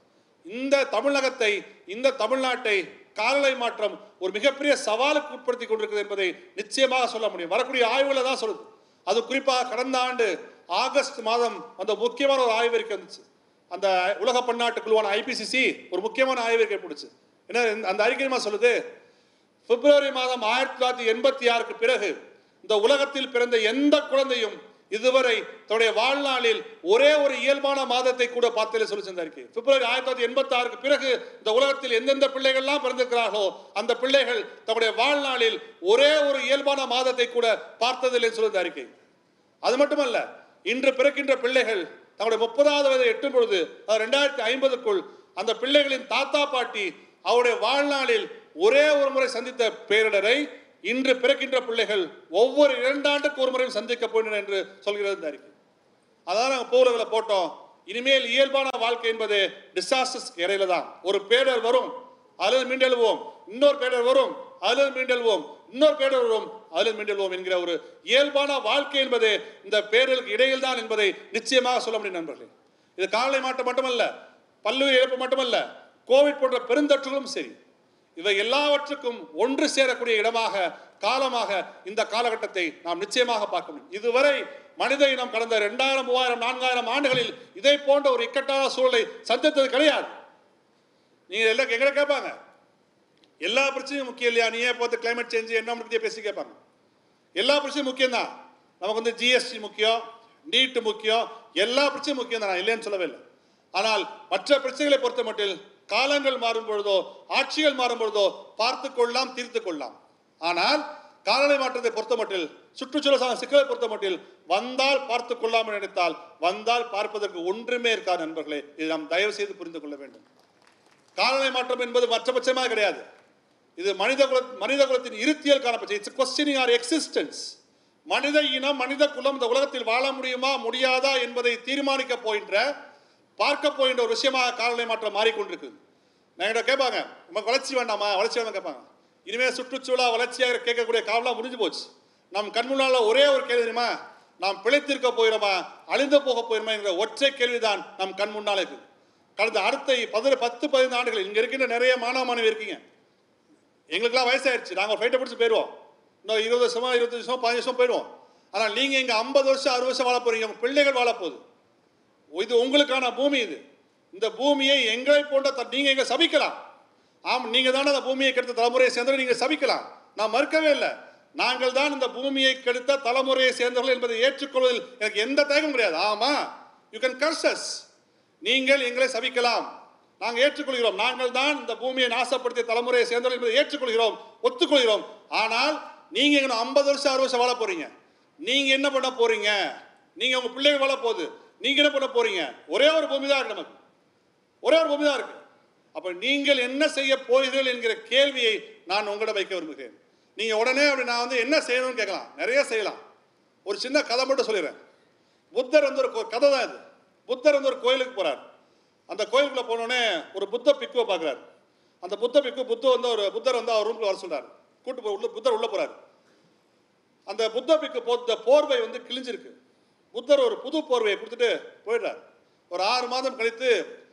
A: இந்த தமிழகத்தை இந்த தமிழ்நாட்டை காலநிலை மாற்றம் ஒரு மிகப்பெரிய சவாலுக்கு உட்படுத்தி கொண்டிருக்கிறது என்பதை நிச்சயமாக சொல்ல முடியும். வரக்கூடிய ஆய்வுகளை தான் சொல்லுது. அது குறிப்பாக கடந்த ஆண்டு ஆகஸ்ட் மாதம் அந்த முக்கியமான ஒரு ஆய்வறிக்கை வந்துச்சு. அந்த உலக பன்னாட்டு குழுவான ஐபிசிசி ஒரு முக்கியமான ஆய்வறிக்கை பிடிச்சி என்ன அந்த அறிக்கைமா சொல்லுது? பிப்ரவரி மாதம் ஆயிரத்தி தொள்ளாயிரத்தி எண்பத்தி ஆறுக்கு பிறகு இந்த உலகத்தில் பிறந்த எந்த குழந்தையும் இதுவரை தன்னுடைய வாழ்நாளில் ஒரே ஒரு இயல்பான மாதத்தை கூட பார்த்ததில்லை சொல்லி இந்த அறிக்கை. பிப்ரவரி ஆயிரத்தி தொள்ளாயிரத்தி எண்பத்தி ஆறுக்கு பிறகு இந்த உலகத்தில் எந்தெந்த பிள்ளைகள்லாம் பிறந்திருக்கிறார்களோ அந்த பிள்ளைகள் தன்னுடைய வாழ்நாளில் ஒரே ஒரு இயல்பான மாதத்தை கூட பார்த்ததில்லை சொல்லி அறிக்கை. அது மட்டுமல்ல இன்று பிறக்கின்ற பிள்ளைகள் தங்களுடைய முப்பதாவது வயதை எட்டும் பொழுது அது ரெண்டாயிரத்தி ஐம்பதுக்குள் அந்த பிள்ளைகளின் தாத்தா பாட்டி அவருடைய வாழ்நாளில் ஒரே ஒரு முறை சந்தித்த பேரிடரை இன்று பிறக்கின்ற பிள்ளைகள் ஒவ்வொரு இரண்டாண்டுக்கு ஒரு முறையும் சந்திக்க போயினர் என்று சொல்கிறது இந்த அறிக்கை. அதான் நாங்கள் போர்களை போட்டோம். இனிமேல் இயல்பான வாழ்க்கை என்பது டிசாஸ்டர்ஸ் இடையில தான். ஒரு பேரர் வரும் அதில் மீண்டெழுவோம். இன்னொரு பேரர் வரும் அதில் மீண்டெழுவோம். இன்னொரு பேரர் வரும் அதில் மீண்டெழுவோம் என்கிற ஒரு இயல்பான வாழ்க்கை என்பது இந்த பேரலுக்கு இடையில் தான் என்பதை நிச்சயமாக சொல்ல முடியும் நண்பர்களே. இது காலை மாற்றம் மட்டுமல்ல பல்லுயிர் இழப்பு மட்டுமல்ல கோவிட் போன்ற பெருந்தொற்றுகளும் சரி. இவை எல்லாவற்றுக்கும் ஒன்று சேரக்கூடிய இடமாக காலமாக இந்த காலகட்டத்தை நாம் நிச்சயமாக பார்க்க முடியும். இதுவரை மனித இனம் கடந்த ரெண்டாயிரம் மூவாயிரம் நான்காயிரம் ஆண்டுகளில் இதை போன்ற ஒரு இக்கட்டான சூழலை சந்தித்தது கிடையாது. நீங்கள் எல்லாம் எங்களை கேட்பாங்க. எல்லா பிரச்சனையும் முக்கியம் இல்லையா? நீ ஏன் பார்த்து கிளைமேட் சேஞ்சு என்ன முடிஞ்சே பேசி கேட்பாங்க? எல்லா பிரச்சனையும் முக்கியம்தான். நமக்கு வந்து ஜிஎஸ்டி முக்கியம் நீட்டு முக்கியம் எல்லா பிரச்சனையும் முக்கியம் தான் நான் இல்லைன்னு சொல்லவே இல்லை. ஆனால் மற்ற பிரச்சனைகளை பொறுத்த மட்டில் காலங்கள் மாறும் பொழுதோ ஆட்சிகள் மாறும் பொழுதோ பார்த்து கொள்ளலாம் தீர்த்து கொள்ளலாம். ஆனால் காலநிலை மாற்றத்தை பொறுத்த மட்டில் சுற்றுச்சூழல் சார்ந்த சிக்கலை பொறுத்த மட்டில் வந்தால் பார்த்து கொள்ளாமல் நினைத்தால் வந்தால் பார்ப்பதற்கு ஒன்றுமே இருக்காது நண்பர்களே. இதை நாம் தயவு செய்து புரிந்து கொள்ள வேண்டும். காலநிலை மாற்றம் என்பது மற்றபட்சமாக கிடையாது. இது மனித குல மனித குலத்தின் இருத்தியல் காணப்பச்சு இட்ஸ் கொஸ்டினிங் ஆர் எக்ஸிஸ்டன்ஸ் மனித இனம் மனித குலம் இந்த உலகத்தில் வாழ முடியுமா முடியாதா என்பதை தீர்மானிக்க போகின்ற பார்க்க போகின்ற ஒரு விஷயமாக காலநிலை மாற்றம் மாறிக்கொண்டிருக்குது நான் என்கிட்ட கேட்பாங்க நமக்கு வளர்ச்சி வேண்டாமா? வளர்ச்சி வேண்டாம் கேட்பாங்க. இனிமேல் சுற்றுச்சூழல் வளர்ச்சியாக கேட்கக்கூடிய காவலாக முடிஞ்சு போச்சு. நம் கண்முன்னால் ஒரே ஒரு கேள்வி தெரியுமா? நாம் பிழைத்திருக்க போயிடுமா அழிந்து போக போயிருமா என்கிற ஒற்றை கேள்விதான் நம் கண் முன்னால் இருக்குது கடந்த அடுத்த பதின பத்து பதினைந்து ஆண்டுகள் இங்கே இருக்கின்ற நிறைய மாணவ மாணவி இருக்கீங்க. எங்களுக்கெல்லாம் வயசாயிருச்சு. நாங்கள் ஃபைட்டை பிடிச்சி போயிடுவோம் இன்னும் இருபது வருஷமா இருபது வருஷமா பதினஞ்சு வருஷம் போயிடுவோம் ஆனால் நீங்கள் இங்கே ஐம்பது வருஷம் அறுபது வருஷம் வாழ போகிறீங்க உங்கள் பிள்ளைகள் வாழ போகுது. இது உங்களுக்கான பூமி இது. இந்த பூமியை எங்களை போன்ற த- எங்கே சபிக்கலாம். ஆம் நீங்கள் தானே அந்த பூமியை கெடுத்த தலைமுறையை சேர்ந்தவர்கள் நீங்கள் சபிக்கலாம். நான் மறுக்கவே இல்லை. நாங்கள் தான் இந்த பூமியை கெடுத்த தலைமுறையை சேர்ந்தவர்கள் என்பதை ஏற்றுக்கொள்வதில் எனக்கு எந்த தயக்கம் கிடையாது. ஆமாம் யூ கேன் கர்சஸ் நீங்கள் எங்களை சபிக்கலாம். நாங்கள் ஏற்றுக்கொள்கிறோம். நாங்கள் தான் இந்த பூமியை நாசப்படுத்திய தலைமுறையை சேர்ந்தவர்கள் என்பதை ஏற்றுக்கொள்கிறோம் ஒத்துக்கொள்கிறோம். ஆனால் நீங்கள் இன்னும் ஐம்பது வருஷம் அறுபது வருஷம் வாழ போகிறீங்க நீங்கள் என்ன பண்ண போகிறீங்க நீங்கள் உங்கள் பிள்ளைகள் வாழ போகுது. நீங்கள் என்ன பண்ண போகிறீங்க ஒரே ஒரு பூமி தான் இருக்கு நமக்கு. ஒரே ஒரு பூமி தான் இருக்குது அப்போ நீங்கள் என்ன செய்ய போகிறீர்கள் என்கிற கேள்வியை நான் உங்களிடம் வைக்க விரும்புகிறேன். நீங்கள் உடனே அப்படி நான் வந்து என்ன செய்யணும்னு கேட்கலாம். நிறைய செய்யலாம். ஒரு சின்ன கதை மட்டும் சொல்லிடுறேன். புத்தர் வந்து ஒரு கோ- கதை தான் இது. புத்தர் வந்து ஒரு கோயிலுக்கு போகிறார் அந்த கோயிலுக்குள்ளே போனோடனே ஒரு புத்த பிக்குவை பார்க்குறாரு அந்த புத்த பிக்கு புத்த வந்து ஒரு புத்தர் வந்து அவர் ரூம்ல வர சொல்கிறார் கூட்டு போய் உள்ள புத்தர் உள்ளே போகிறார் அந்த புத்த பிக்கு போத்த போர்வை வந்து கிழிஞ்சிருக்கு. புத்தர் ஒரு புது போர்வையை கொடுத்துட்டு போயிடுறார். ஒரு ஆறு மாதம் கழித்து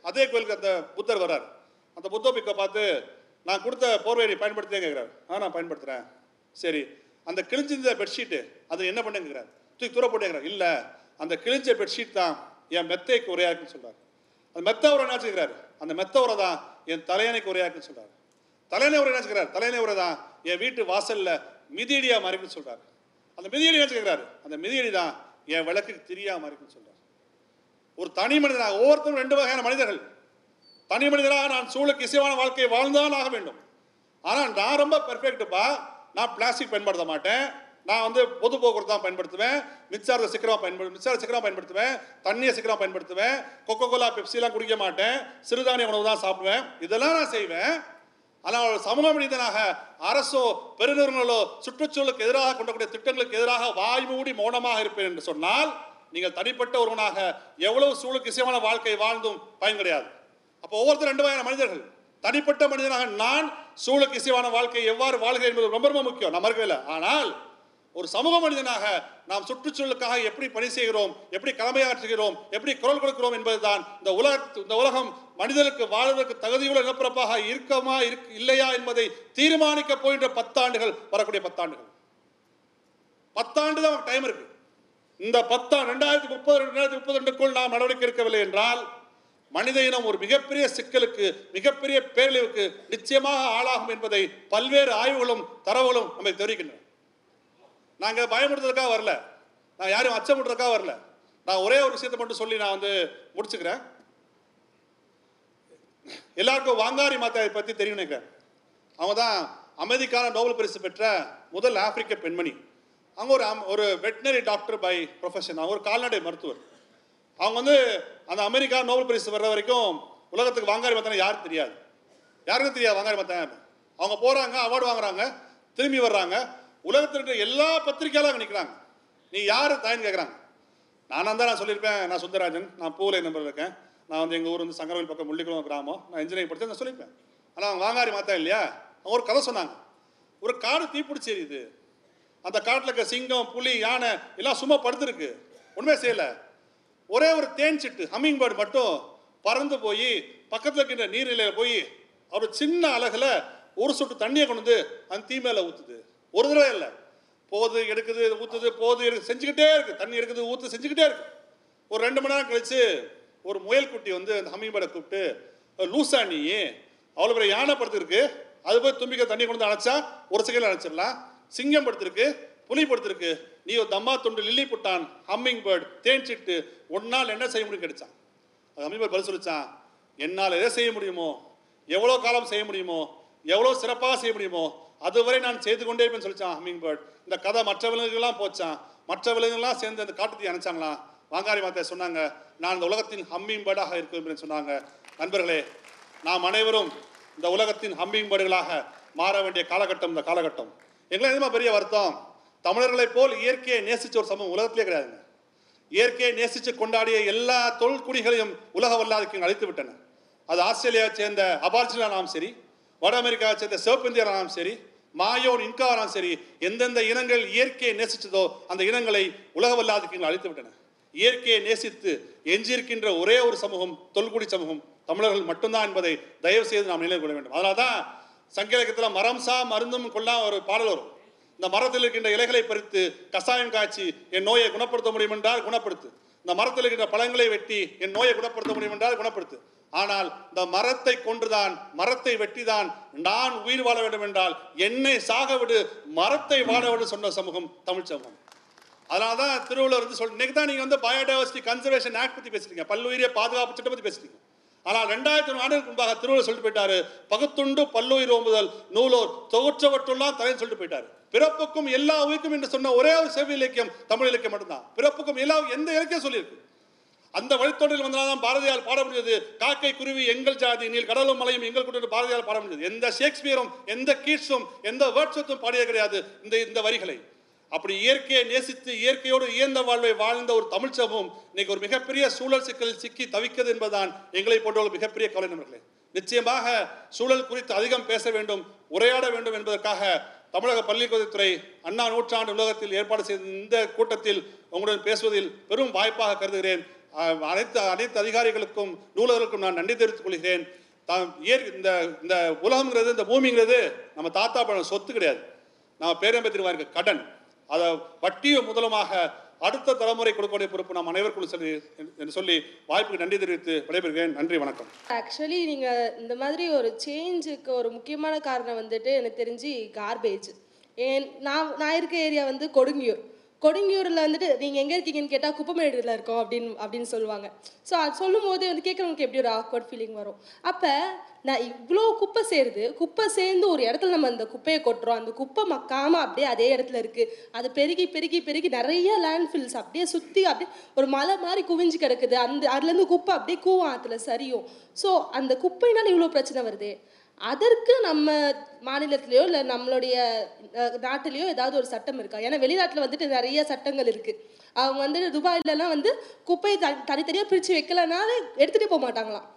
A: அதே கோயிலுக்கு அந்த புத்தர் வர்றார். அந்த புத்த பிக்கை பார்த்து நான் கொடுத்த போர்வையை நீ பயன்படுத்தியே கேட்குறாரு ஆ நான் பயன்படுத்துகிறேன் சரி. அந்த கிழிஞ்சிருந்த பெட்ஷீட்டு அது என்ன பண்ணுங்கிறார். தூக்கி தூர போட்டேங்கிறார். இல்லை அந்த கிழிஞ்ச பெட்ஷீட் தான் என் மெத்தைக்கு உரையா இருக்குன்னு சொல்றாரு. அந்த மெத்த உரை என்ன வச்சுக்கிறாரு அந்த மெத்த உரை தான் என் தலையணைக்கு உரையாக்குன்னு சொல்கிறார் தலையணை உரை என்ன தலையணை உரை தான் என் வீட்டு வாசலில் மிதியடியாக மாறிக்குன்னு சொல்கிறார் அந்த மிதியடி என்ன வச்சுக்கிறாரு அந்த மிதியடி தான் என் விளக்குக்கு திரியா மாறிக்குன்னு சொல்கிறார் ஒரு தனி மனிதனாக ஒவ்வொருத்தரும் ரெண்டு வகையான மனிதர்கள். தனி மனிதனாக நான் சூழலுக்கு இசைவான வாழ்க்கையை வாழ்ந்தான் ஆக வேண்டும். ஆனால் நான் ரொம்ப பெர்ஃபெக்ட்டுப்பா நான் பிளாஸ்டிக் பயன்படுத்த மாட்டேன். நான் வந்து பொது போக்குவரத்து தான் பயன்படுத்துவேன். மின்சாரத்தை சீக்கிரமாக பயன்படு மின்சார சீக்கிரமாக பயன்படுத்துவேன். தண்ணியை சீக்கிரமாக பயன்படுத்துவேன். கொக்கோ கோலா பெப்சிலாம் குடிக்க மாட்டேன். சிறுதானிய உணவு தான் சாப்பிடுவேன். இதெல்லாம் நான் செய்வேன். ஆனால் சமூக மனிதனாக அரசோ பெருநிறுவனங்களோ சுற்றுச்சூழலுக்கு எதிராக கொண்டக்கூடிய திட்டங்களுக்கு எதிராக வாய் மூடி மௌனமாக இருப்பேன் என்று சொன்னால் நீங்கள் தனிப்பட்ட ஒருவனாக எவ்வளவு சூழலுக்கு இசையமான வாழ்க்கை வாழ்ந்தும் பயன் கிடையாது. அப்போ ஒவ்வொருத்தரும் ரெண்டு வகையான மனிதர்கள். தனிப்பட்ட மனிதனாக நான் சூழலுக்கு இசைவான வாழ்க்கை எவ்வாறு வாழ்கிறேன் என்பது ரொம்ப ரொம்ப முக்கியம். நம்ம இருக்கவில்லை ஆனால் ஒரு சமூக மனிதனாக நாம் சுற்றுச்சூழலுக்காக எப்படி பணி செய்கிறோம் எப்படி கடமையாற்றுகிறோம் எப்படி குரல் கொடுக்கிறோம் என்பதுதான் இந்த உலக இந்த உலகம் மனிதனுக்கு வாழ்வதற்கு தகுதியுள்ள நிலப்பரப்பாக இருக்கமா இருக் இல்லையா என்பதை தீர்மானிக்க போகின்ற பத்தாண்டுகள் வரக்கூடிய பத்தாண்டுகள். பத்தாண்டு தான் டைம் இருக்கு. இந்த பத்தாண்டு ரெண்டாயிரத்தி முப்பது ரெண்டாயிரத்தி முப்பது ரெண்டுக்குள் நாம் நடவடிக்கை எடுக்கவில்லை என்றால் மனித இனம் ஒரு மிகப்பெரிய சிக்கலுக்கு மிகப்பெரிய பேரழிவுக்கு நிச்சயமாக ஆளாகும் என்பதை பல்வேறு ஆய்வுகளும் தரவுகளும் நமக்கு தெரிவிக்கின்றன. நாங்கள் பயமுறுத்துறதுக்காக வரல. நான் யாரையும் அச்சமுட்டுறதுக்காக வரல. நான் ஒரே ஒரு விஷயத்தை மட்டும் சொல்லி நான் வந்து முடிச்சுக்கிறேன். எல்லாருக்கும் வாங்காரி மாதாவை பற்றி தெரியும் நினைக்கிறேன். அவங்க தான் அமைதிக்கான நோபல் பரிசு பெற்ற முதல் ஆப்பிரிக்க பெண்மணி. அவங்க ஒரு அம்- ஒரு வெட்டினரி டாக்டர் பை ப்ரொஃபஷன். அவங்க ஒரு கால்நடை மருத்துவர். அவங்க வந்து அந்த அமெரிக்கா நோபல் பரிசு வர்ற வரைக்கும் உலகத்துக்கு வாங்காரி மாத்தான யாரும் தெரியாது? யாருக்கும் தெரியாது வாங்காரி மாத்தான அவங்க போகிறாங்க அவார்டு வாங்குறாங்க திரும்பி வர்றாங்க. உலகத்தில் இருக்கிற எல்லா பத்திரிக்கையாலும் நிற்கிறாங்க நீ யார்? தாயின்னு கேட்குறாங்க நானாக தான் நான் சொல்லியிருப்பேன். நான் சுந்தரராஜன். நான் பூலை நம்பர் இருக்கேன். நான் வந்து எங்கள் ஊர் வந்து சங்கரவில் பக்கம் முள்ளிக்குளம் கிராமம். நான் இன்ஜினியரிங் படித்து நான் சொல்லியிருப்பேன். ஆனால் அவங்க வாங்காரி மாத்தா இல்லையா? அவங்க ஒரு கதை சொன்னாங்க. ஒரு காடு தீப்பிடிச்சி எரியுது. அந்த காட்டில் இருக்க சிங்கம் புலி யானை எல்லாம் சும்மா படுத்துருக்கு. ஒன்றுமே செய்யலை. ஒரே ஒரு தேன் சிட்டு ஹம்மிங் பேர்டு மட்டும் பறந்து போய் பக்கத்தில் இருக்கின்ற நீர்நிலையில் போய் ஒரு சின்ன அழகில் ஒரு சொட்டு தண்ணியை கொண்டு வந்து அந்த தீ மேலே ஊற்றுது ஒரு தடவை இல்லை. போகுது எடுக்குது ஊற்றுது போகுது எடுக்கு செஞ்சுக்கிட்டே இருக்குது தண்ணி எடுக்குது ஊற்று செஞ்சுக்கிட்டே இருக்கு. ஒரு ரெண்டு மணி நேரம் கழிச்சு ஒரு முயல் குட்டி வந்து அந்த ஹம்மிங் கூப்பிட்டு லூசா நீ. அவ்வளோ பெரிய யானை படுத்துருக்கு அது போய் தும்பிக்க தண்ணி கொண்டு வந்து அணைச்சா ஒரு செகண்ட் அணைச்சிடலாம். சிங்கம் படுத்திருக்கு புலி படுத்திருக்கு நீ ஒரு தம்மா துண்டு லில்லி புட்டான் ஹம்மிங் பேர்ட் தேன்சிட்டு ஒன்னால் என்ன செய்ய முடியும்? கிடைச்சான் அது ஹம்மிங் பேர்ட் பதில் சொல்லிச்சான் என்னால் எதை செய்ய முடியுமோ? எவ்வளோ காலம் செய்ய முடியுமோ? எவ்வளோ சிறப்பாக செய்ய முடியுமோ? அதுவரை நான் செய்து கொண்டே இருப்பேன்னு சொல்லிச்சான் ஹம்மிங் பேர்ட் இந்த கதை மற்ற விலங்குகள்லாம் போச்சான் மற்ற விலங்குகள்லாம் சேர்ந்து அந்த காட்டுத்தீ அணைச்சாங்களாம் வாங்காரி மாத்தை சொன்னாங்க நான் இந்த உலகத்தின் ஹம்மிங் பேர்டாக இருக்க சொன்னாங்க. நண்பர்களே நாம் அனைவரும் இந்த உலகத்தின் ஹம்மிங் பேர்டுகளாக மாற வேண்டிய காலகட்டம் இந்த காலகட்டம். எங்களை எதுமா பெரிய வருத்தம்? தமிழர்களைப் போல் இயற்கையை நேசித்த ஒரு சமூகம் உலகத்திலே கிடையாதுங்க. இயற்கையை நேசித்து கொண்டாடிய எல்லா தொழிற்குடிகளையும் உலக வல்லாதிக்கு அழித்து விட்டன. அது ஆஸ்திரேலியாவை சேர்ந்த அபார்ஜினானாலும் சரி வட அமெரிக்காவை சேர்ந்த சிவப்பிந்தியரானாலும் சரி மாயோன் இன்காரம் சரி எந்தெந்த இனங்கள் இயற்கையை நேசித்ததோ அந்த இனங்களை உலக அழித்து விட்டன இயற்கையை நேசித்து எஞ்சியிருக்கின்ற ஒரே ஒரு சமூகம் தொல்குடி சமூகம் தமிழர்கள் மட்டும்தான் என்பதை தயவு செய்து நாம் நினைவு கொள்ள வேண்டும். அதனால தான் சங்க மரம் சா மருந்தும் கொள்ளா ஒரு பாடல் வரும். இந்த மரத்தில் இருக்கின்ற இலைகளை பறித்து கசாயம் காய்ச்சி என் நோயை குணப்படுத்த முடியும் என்றால் குணப்படுத்து. இந்த மரத்தில் இருக்கின்ற பழங்களை வெட்டி என் நோயை குணப்படுத்த முடியும் என்றால் குணப்படுத்து. ஆனால் இந்த மரத்தை கொன்றுதான் மரத்தை வெட்டிதான் நான் உயிர் வாழ வேண்டும் என்றால் என்னை சாக விடு மரத்தை வாழ விடு சொன்ன சமூகம் தமிழ் சமூகம். அதனால தான் திருவள்ளுவர் வந்து சொல் இன்னைக்கு தான் நீங்கள் வந்து பயோடைவர்சிட்டி கன்சர்வேஷன் ஆக்ட் பற்றி பேசுறீங்க பல்லுயிரிய பாதுகாப்பு சட்டம் பற்றி பேசுறீங்க ஆனால் ரெண்டாயிரத்தி ஆண்டுக்கு முன்பாக திருவள்ளுவர் சொல்லிட்டு போயிட்டாரு பகுத்துண்டு பல்லுயிர் ஓம்புதல் நூலோர் தொகுற்றவற்றெல்லாம் தலைன்னு சொல்லிட்டு போயிட்டாரு. பிறப்புக்கும் எல்லா உயிர்க்கும் என்று சொன்ன ஒரே ஒரு செவ்வி இலக்கியம் தமிழ் இலக்கியம் மட்டும்தான். பிறப்புக்கும் எல்லா எந்த இலக்கியம் சொல்லியிருக்கு? அந்த வழித்தோட்டில் வந்தால்தான் பாரதியால் பாட முடியாது காக்கை குருவி எங்கள் ஜாதி நீல் கடலும் மலையும் எங்கள் கூட்டு பாரதியால் பாட முடியாது எந்த ஷேக்ஸ்பியரும் எந்த கீட்ஸும் எந்த வேர்ட்ஸத்தும் பாடிய கிடையாது. இந்த இந்த வரிகளை. அப்படி இயற்கையை நேசித்து இயற்கையோடு இயந்த வாழ்வை வாழ்ந்த ஒரு தமிழ் சமூகம் இன்னைக்கு ஒரு மிகப்பெரிய சூழல் சிக்கலில் சிக்கி தவிக்கிறது என்பதுதான் எங்களை போன்ற ஒரு மிகப்பெரிய கவலை நண்பர்களே. நிச்சயமாக சூழல் குறித்து அதிகம் பேச வேண்டும் உரையாட வேண்டும் என்பதற்காக தமிழக பள்ளிக்கல்வித்துறை அண்ணா நூற்றாண்டு உலகத்தில் ஏற்பாடு செய்த இந்த கூட்டத்தில் உங்களுடன் பேசுவதில் பெரும் வாய்ப்பாக கருதுகிறேன். அனைத்து அனைத்து அதிகாரிகளுக்கும் நூலகர்களுக்கும் நான் நன்றி தெரிவித்துக் கொள்கிறேன். தாம் இயற் இந்த இந்த உலகங்கிறது இந்த பூமிங்கிறது நம்ம தாத்தா பழம் சொத்து கிடையாது. நம்ம பேரம்பத்திற்கு கடன். அதை வட்டிய முதலமாக அடுத்த தலைமுறை கொடுக்கக்கூடிய பொறுப்பு நாம் அனைவருக்கும் சொல்லி என்று சொல்லி வாய்ப்புக்கு நன்றி தெரிவித்து விடைபெறுகிறேன். நன்றி வணக்கம்.
B: ஆக்சுவலி நீங்கள் இந்த மாதிரி ஒரு சேஞ்சுக்கு ஒரு முக்கியமான காரணம் வந்துட்டு எனக்கு தெரிஞ்சு கார்பேஜ் ஏன் நான் நான் இருக்க ஏரியா வந்து கொடுங்கியூர். கொடுங்கியூரில் வந்துட்டு நீங்கள் எங்கே இருக்கீங்கன்னு கேட்டால் குப்பமேடுல இருக்கோம் அப்படின்னு அப்படின்னு சொல்லுவாங்க. ஸோ அது சொல்லும் போது வந்து கேட்குறவங்களுக்கு எப்படி ஒரு ஆக்வர்ட் ஃபீலிங் வரும்? அப்போ நான் இவ்வளோ குப்பை சேருது. குப்பை சேர்ந்து ஒரு இடத்துல நம்ம அந்த குப்பையை கொட்டுறோம். அந்த குப்பை மக்காமல் அப்படியே அதே இடத்துல இருக்குது அது பெருகி பெருகி பெருகி நிறைய லேண்ட்ஃபில்ஸ் அப்படியே சுற்றி அப்படியே ஒரு மலை மாதிரி குவிஞ்சு கிடக்குது. அந்த அதுலேருந்து குப்பை அப்படியே கூவம் ஆற்றுல சரியும். ஸோ அந்த குப்பைனால இவ்வளோ பிரச்சனை வருது. அதற்கு நம்ம மாநிலத்திலேயோ இல்லை நம்மளுடைய நாட்டிலேயோ ஏதாவது ஒரு சட்டம் இருக்கா? ஏன்னா வெளிநாட்டில் வந்துட்டு நிறைய சட்டங்கள் இருக்குது அவங்க வந்து துபாயிலலாம் வந்து குப்பையை தனி தனித்தனியாக பிரித்து வைக்கலனால எடுத்துகிட்டே போக மாட்டாங்களாம்.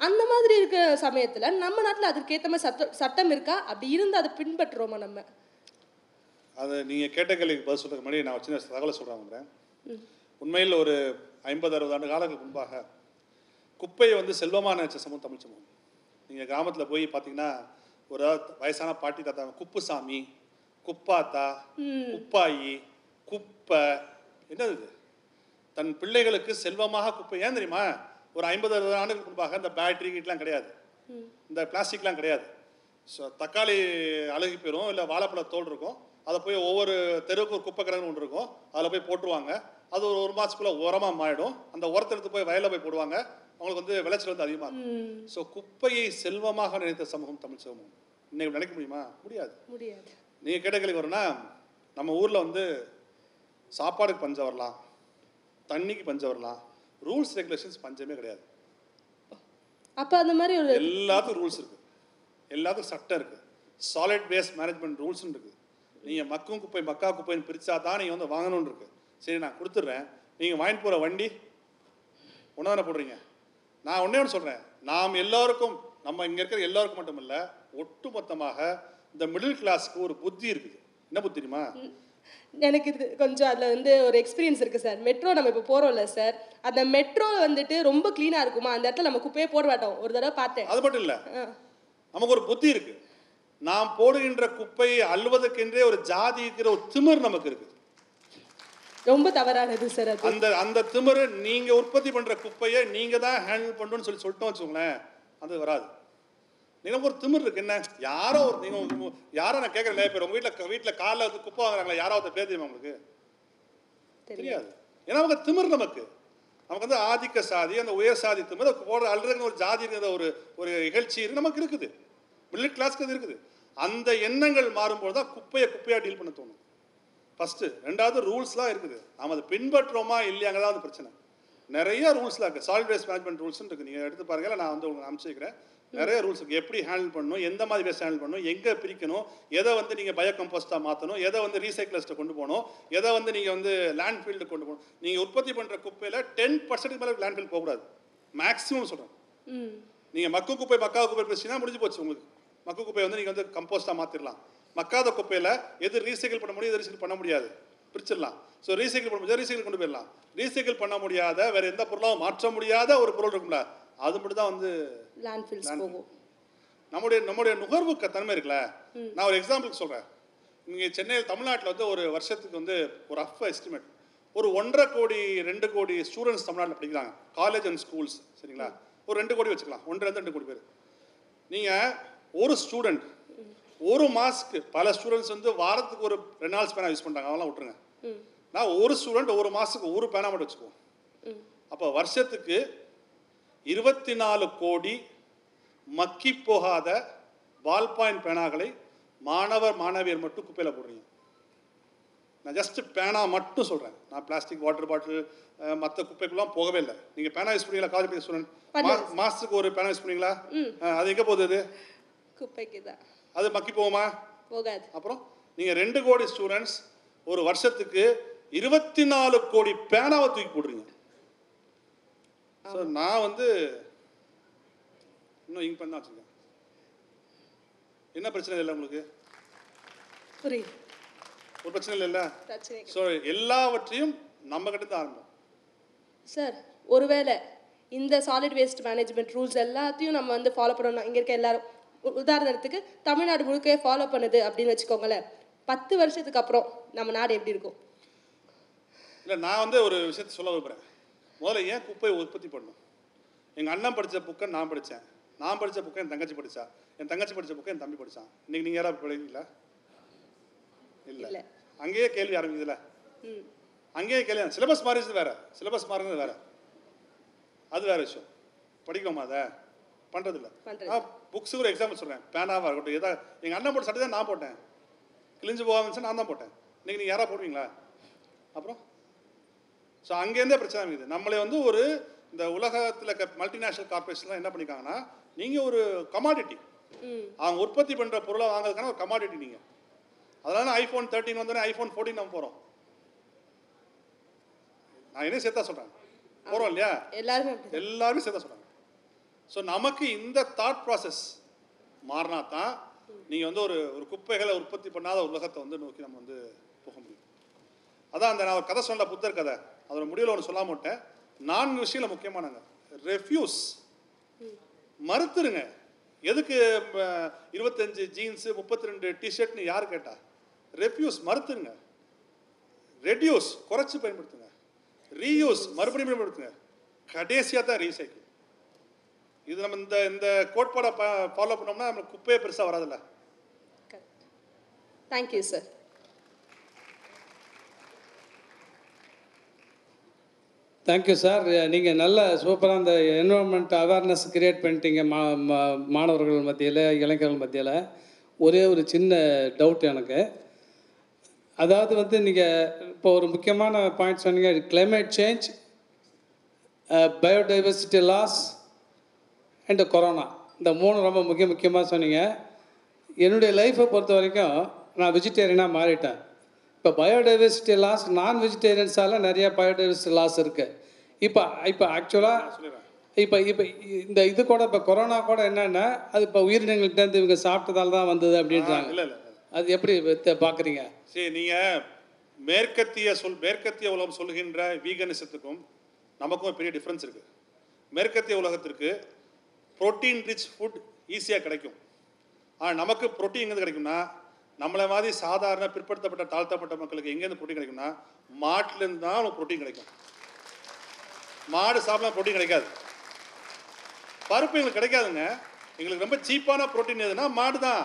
B: அந்த மாதிரி இருக்க சமயத்துல நம்ம நாட்டுல அதுக்கேத்த மாதிரி சட்டம் சட்டம் இருக்கா? அப்படி இருந்து அதை பின்பற்றுறோமா நம்ம?
A: அது நீங்கள் கேட்ட கேள்விக்கு பதில் சொல்றதுக்கு முன்னாடி நான் சின்ன தகவலை சொல்கிறேன் உண்மையில் ஒரு ஐம்பது அறுபது ஆண்டு காலங்களுக்கு முன்பாக குப்பையை வந்து செல்வமான நினைச்ச சமூகம் தமிழ் சமூகம். நீங்கள் கிராமத்தில் போய் பார்த்தீங்கன்னா ஒரு வயசான பாட்டி தாத்தா குப்புசாமி குப்பாத்தா குப்பாயி குப்பை என்னது இது? தன் பிள்ளைகளுக்கு செல்வமாக குப்பை. ஏன் தெரியுமா? ஒரு ஐம்பது அறுபது ஆண்டுகளுக்கு முன்பாக இந்த பேட்டரி கிட்டலாம் கிடையாது. இந்த பிளாஸ்டிக்லாம் கிடையாது. ஸோ தக்காளி அழுகி போயிடும் இல்லை வாழைப்பழ தோல் இருக்கும். அதை போய் ஒவ்வொரு தெருவுக்கு ஒரு குப்பை கிடங்கு ஒன்று இருக்கும். அதில் போய் போட்டுருவாங்க. அது ஒரு ஒரு மாதத்துக்குள்ளே உரமாக மாறிடும். அந்த உரத்தை எடுத்து போய் வயலில் போய் போடுவாங்க. அவங்களுக்கு வந்து விளைச்சல் வந்து அதிகமாக இருக்கும். ஸோ குப்பையை செல்வமாக நினைத்த சமூகம் தமிழ் சமூகம். இன்னைக்கு நினைக்க முடியுமா? முடியாது.
B: முடியாது.
A: நீங்கள் கேட்ட கேள்வி வரும்னா நம்ம ஊரில் வந்து சாப்பாடுக்கு பஞ்சம் வரலாம் தண்ணிக்கு பஞ்சம் வரலாம் ரூல்ஸ் ரெகுலேஷன்ஸ் பஞ்சமே கிடையாது.
B: அப்ப அந்த மாதிரி ஒரு
A: எல்லாத்துக்கும் ரூல்ஸ் இருக்கு. எல்லாத்துக்கும் சட்டம் இருக்கு. சாலிட் வேஸ்ட் மேனேஜ்மெண்ட் ரூல்ஸ் இருக்கு. நீங்கள் மக்கும் குப்பை மக்கா குப்பைன்னு பிரிச்சா தான் நீங்கள் வந்து வாங்கணும்னு இருக்கு. சரி நான் கொடுத்துட்றேன். நீங்கள் வாங்கிட்டு போகிற வண்டி ஒன்றான போடுறீங்க. நான் ஒன்றே ஒன்று சொல்கிறேன் நாம் எல்லாருக்கும் நம்ம இங்கே இருக்கிற எல்லாருக்கும் மட்டும் இல்லை ஒட்டுமொத்தமாக இந்த மிடில் கிளாஸ்க்கு ஒரு புத்தி இருக்குது. என்ன புத்தி தெரியுமா?
B: எனக்கு இது கொஞ்சம் அதில் வந்து ஒரு எக்ஸ்பீரியன்ஸ் இருக்குது சார் மெட்ரோ நம்ம இப்போ போகிறோம்ல சார் அந்த மெட்ரோ வந்துட்டு ரொம்ப க்ளீனாக இருக்குமா? அந்த இடத்துல நம்ம குப்பையே போட மாட்டோம். ஒரு தடவை பார்த்தேன்.
A: அது மட்டும் இல்லை. நமக்கு ஒரு புத்தி இருக்கு. நாம் போடுகின்ற குப்பையை அள்ளுவதற்கென்றே ஒரு ஜாதி இருக்கிற ஒரு திமிர் நமக்கு இருக்கு
B: ரொம்ப தவறானது சார் அது.
A: அந்த அந்த திமிரு நீங்க உற்பத்தி பண்ற குப்பையை நீங்க தான் ஹேண்டில் பண்ணணும்னு சொல்லி சொல்லிட்டோம் வச்சுக்கோங்களேன் அது வராது. நீங்க ஒரு திமிர் இருக்கு என்ன? யாரோ ஒரு நீங்க யாரோ நான் கேட்கறேன் நிறைய பேர் உங்க வீட்டுல வீட்டுல காலைல வந்து குப்பை வாங்குறாங்களா யாராவது பேர் தெரியுமா உங்களுக்கு? தெரியாது. ஏன்னா நமக்கு திமிர் நமக்கு. நமக்கு வந்து ஆதிக்க சாதி அந்த உயர் சாதி திமிர் போடுற அல்றதுன்னு ஒரு ஜாதி ஒரு ஒரு நிகழ்ச்சி நமக்கு இருக்குது. மிடில் கிளாஸ்க்கு அது இருக்குது. அந்த எண்ணங்கள் மாறும்போது தான் குப்பையை குப்பையா டீல் பண்ண தோணும். ஃபர்ஸ்ட் ரெண்டாவது ரூல்ஸ்லாம் இருக்குது. நாம அதை பின்பற்றுறோமா இல்லையாங்க தான் அந்த பிரச்சனை. நிறைய ரூல்ஸ்லாம் இருக்குது சாலிட் வேஸ்ட் மேனேஜ்மெண்ட் ரூல்ஸ் இருக்கு. நீங்கள் எடுத்து பாருங்க இல்ல நான் வந்து உங்களுக்கு அனுப்பிச்சிக்கிறேன் நிறைய ரூல்ஸ் இருக்கு. எப்படி ஹேண்டில் பண்ணணும் எந்த மாதிரி வேஸ்ட் ஹேண்டில் பண்ணணும் எங்கே பிரிக்கணும் எதை வந்து நீங்கள் பயோ கம்போஸ்டாக மாற்றணும் எதை வந்து ரீசைக்கிளஸ்ட்டை கொண்டு போகணும் எதை வந்து நீங்கள் வந்து லேண்ட் ஃபீல்டு கொண்டு போகணும். நீங்கள் உற்பத்தி பண்ணுற குப்பையில் டென் பர்சன்ட் மேலே லேண்ட் ஃபீல்ட் போகக்கூடாது. மேக்ஸிமம் சொல்கிறேன் நீங்கள் மக்கு குப்பை மக்கா குப்பை பிரச்சனை முடிஞ்சு போச்சு உங்களுக்கு. மக்கு குப்பையை வந்து நீங்கள் வந்து கம்போஸ்டாக மாற்றிடலாம் மக்காத குப்பையில் எது ரீசைக்கிள் பண்ண முடியும் எது ரீசைக்கிள் பண்ண முடியாது. பிரிச்சிடலாம். ஸோ ரீசைக்கிள் பண்ண முடியாது ரீசைக்கிள் கொண்டு போயிடலாம். ரீசைக்கிள் பண்ண முடியாத வேற எந்த பொருளாகவும் மாற்ற முடியாத ஒரு பொருள் இருக்கும்ல அது மட்டும் தான் வந்து நம்முடைய நம்முடைய நுகர்வு தன்மை இருக்குல்ல. நான் ஒரு எக்ஸாம்பிளுக்கு சொல்கிறேன் இங்கே சென்னையில் தமிழ்நாட்டில் வந்து ஒரு வருஷத்துக்கு வந்து ஒரு ரஃப் எஸ்டிமேட் ஒரு ஒன்றரை கோடி ரெண்டு கோடி ஸ்டூடெண்ட்ஸ் தமிழ்நாட்டில் படிக்கிறாங்க. காலேஜ் அண்ட் ஸ்கூல்ஸ் சரிங்களா? ஒரு ரெண்டு கோடி வச்சுக்கலாம். ஒன்றரை ரெண்டு கோடி பேர். நீங்கள் ஒரு ஸ்டூடெண்ட் ஒரு மாஸ்க்கு பல ஸ்டூடெண்ட்ஸ் வந்து வாரத்துக்கு ஒரு ரெண்டு நாள் பேனா யூஸ் பண்ணுறாங்க அதெல்லாம் விட்டுருங்க. நான் ஒரு ஸ்டூடெண்ட் ஒரு மாதத்துக்கு ஒரு பேனா மட்டும் வச்சுக்குவோம். அப்போ வருஷத்துக்கு இருபத்தி நாலு கோடி மக்கி போகாத பால் பாயிண்ட் பேனாக்களை மாணவர் மாணவியர் மட்டும் குப்பையில் போடுறீங்க. நான் ஜஸ்ட் பேனா மட்டும் சொல்கிறேன் நான் பிளாஸ்டிக் வாட்டர் பாட்டில் மற்ற குப்பைக்குலாம் போகவே இல்லை. நீங்கள் பேனா யூஸ் பண்ணீங்களா காலேஜ் ஸ்டூடெண்ட். மாதத்துக்கு ஒரு பேனா யூஸ் பண்ணீங்களா அது எங்கே போகுது
B: குப்பைக்கு தான்
A: அது மக்கி போகுமா?
B: போகாது.
A: அப்புறம் நீங்கள் ரெண்டு கோடி ஸ்டூடெண்ட்ஸ் ஒரு வருஷத்துக்கு இருபத்தி நாலு கோடி பேனாவை தூக்கி போடுறீங்க ஸோ நான் வந்து இன்னும் இங்க் பண்ண வச்சுருக்கேன். என்ன பிரச்சனை இல்லை உங்களுக்கு?
B: புரியுது.
A: ஒரு பிரச்சனை இல்லைல்ல ஸோ எல்லாவற்றையும் நம்ம கிட்ட தான் ஆரம்பம்.
B: சார் ஒருவேளை இந்த சாலிட் வேஸ்ட் மேனேஜ்மெண்ட் ரூல்ஸ் எல்லாத்தையும் நம்ம வந்து ஃபாலோ பண்ணணும் இங்கே இருக்க எல்லாரும் உதாரணத்துக்கு தமிழ்நாடு முழுக்க ஃபாலோ பண்ணுது அப்படின்னு வச்சுக்கோங்களேன். பத்து வருஷத்துக்கு அப்புறம் நம்ம நாடு எப்படி இருக்கும்?
A: இல்லை நான் வந்து ஒரு விஷயத்தை சொல்ல விரும்புகிறேன் முதல்ல ஏன் குப்பையை உற்பத்தி பண்ணணும்? எங்கள் அண்ணன் படித்த புக்கை நான் படித்தேன் நான் படித்த புக்கை என் தங்கச்சி படித்தா என் தங்கச்சி படித்த புக்கை என் தம்பி படித்தான் இன்னைக்கு நீங்கள் யாராவது படிக்கிறீங்களா? இல்லை.
B: இல்ல.
A: அங்கேயே கேள்வி ஆரம்பிக்குதுல்ல? அங்கேயே கேள்வி சிலபஸ் மாறிச்சு வேற. சிலபஸ் மாறுறது வேற. அது வேற விஷயம். படிக்கலாமா அதை? பண்ணுறதில்ல நான் புக்ஸுக்கு ஒரு எக்ஸாம்பிள் சொல்கிறேன் பேனாவாக இருக்கட்டும் எதா எங்கள் அண்ணன் போட்ட சட்டை தான் நான் போட்டேன். கிழிஞ்சு போகாம இருந்துச்சு நான் தான் போட்டேன். இன்னைக்கு நீங்கள் யாரா போடுவீங்களா? அப்புறம்? ஸோ அங்கேருந்தே பிரச்சனை இருக்குது. நம்மளே வந்து ஒரு இந்த உலகத்தில் மல்டிநேஷனல் கார்பரேஷன்லாம் என்ன பண்ணிக்காங்கன்னா நீங்கள் ஒரு கமாடிட்டி அவங்க உற்பத்தி பண்ணுற பொருளை வாங்குறதுக்கான ஒரு கமாடிட்டி நீங்கள் அதனால ஐஃபோன் தேர்ட்டின் வந்தோடனே ஐஃபோன் ஃபோர்டீன் நம்ம போகிறோம் நான் என்ன சேர்த்தா சொல்கிறேன் போகிறோம் இல்லையா?
B: எல்லாருமே
A: எல்லாருமே சேர்த்தா சொல்கிறாங்க ஸோ நமக்கு இந்த தாட் ப்ராசஸ் மாறினா தான் நீங்கள் வந்து ஒரு ஒரு குப்பைகளை உற்பத்தி பண்ணாத ஒரு உலகத்தை வந்து நோக்கி நம்ம வந்து போக முடியும். அதான் அந்த நான் ஒரு கதை சொன்ன புத்தர் கதை. அதோட முடிவில் ஒன்று சொல்ல மாட்டேன் நான்கு விஷயங்கள் முக்கியமானங்க. ரெஃப்யூஸ் மறுத்துருங்க. எதுக்கு இருபத்தஞ்சு ஜீன்ஸு முப்பத்தி ரெண்டு டிஷர்ட்னு யார் கேட்டா? ரெஃப்யூஸ் மறுத்துருங்க. ரெடியூஸ் குறைச்சி பயன்படுத்துங்க. ரீயூஸ் மறுபடியும் பயன்படுத்துங்க. கடைசியாக தான் ரீசைக்கிள் இது நம்ம இந்த இந்த கோட்பாடை ஃபாலோ பண்ணோம்னா நம்ம குப்பையே பெருசாக வராதுல்ல.
B: Correct thank you sir
C: thank you sir நீங்கள் நல்ல சூப்பராக அந்த என்வரன்மெண்ட் அவேர்னஸ் கிரியேட் பண்ணிட்டீங்க மா மா- மாணவர்கள் மத்தியில் இளைஞர்கள் மத்தியில். ஒரே ஒரு சின்ன டவுட் எனக்கு. அதாவது வந்து நீங்கள் இப்போ ஒரு முக்கியமான பாயிண்ட் சொன்னீங்க climate change biodiversity loss and corona. இந்த மூணு ரொம்ப முக்கிய முக்கியமாக சொன்னீங்க. என்னுடைய லைஃப்பை பொறுத்த வரைக்கும் நான் வெஜிடேரியனாக மாறிட்டேன். இப்போ பயோடைவர்சிட்டி லாஸ் நான் வெஜிடேரியன்ஸால் நிறைய பயோடைவர்சிட்டி லாஸ் இருக்குது இப்போ இப்போ ஆக்சுவலாக இப்போ இப்போ இந்த இது கூட இப்போ கொரோனா கூட என்னென்னா அது இப்போ உயிரினங்கள்ட்டேருந்து இவங்க சாப்பிட்டதால தான் வந்தது அப்படின்றாங்க.
A: இல்லை இல்லை.
C: அது எப்படி பார்க்குறீங்க
A: சரி நீங்கள் மேற்கத்திய சொல் மேற்கத்திய உலகம் சொல்கின்ற வீகனிசத்துக்கும் நமக்கும் பெரிய டிஃப்ரென்ஸ் இருக்குது மேற்கத்திய உலகத்திற்கு ப்ரோட்டீன் ரிச் ஃபுட் ஈஸியாக கிடைக்கும். ஆனால் நமக்கு புரோட்டீன் எங்கேருந்து கிடைக்கும்னா நம்மளை மாதிரி சாதாரண பிற்படுத்தப்பட்ட தாழ்த்தப்பட்ட மக்களுக்கு எங்கேருந்து ப்ரோட்டீன் கிடைக்கும்னா மாட்டிலேருந்து தான் நமக்கு புரோட்டீன் கிடைக்கும். மாடு சாப்பிடலாம் ப்ரோட்டீன் கிடைக்காது. பருப்பு எங்களுக்கு கிடைக்காதுங்க. எங்களுக்கு ரொம்ப சீப்பான புரோட்டீன் எதுனா மாடு தான்.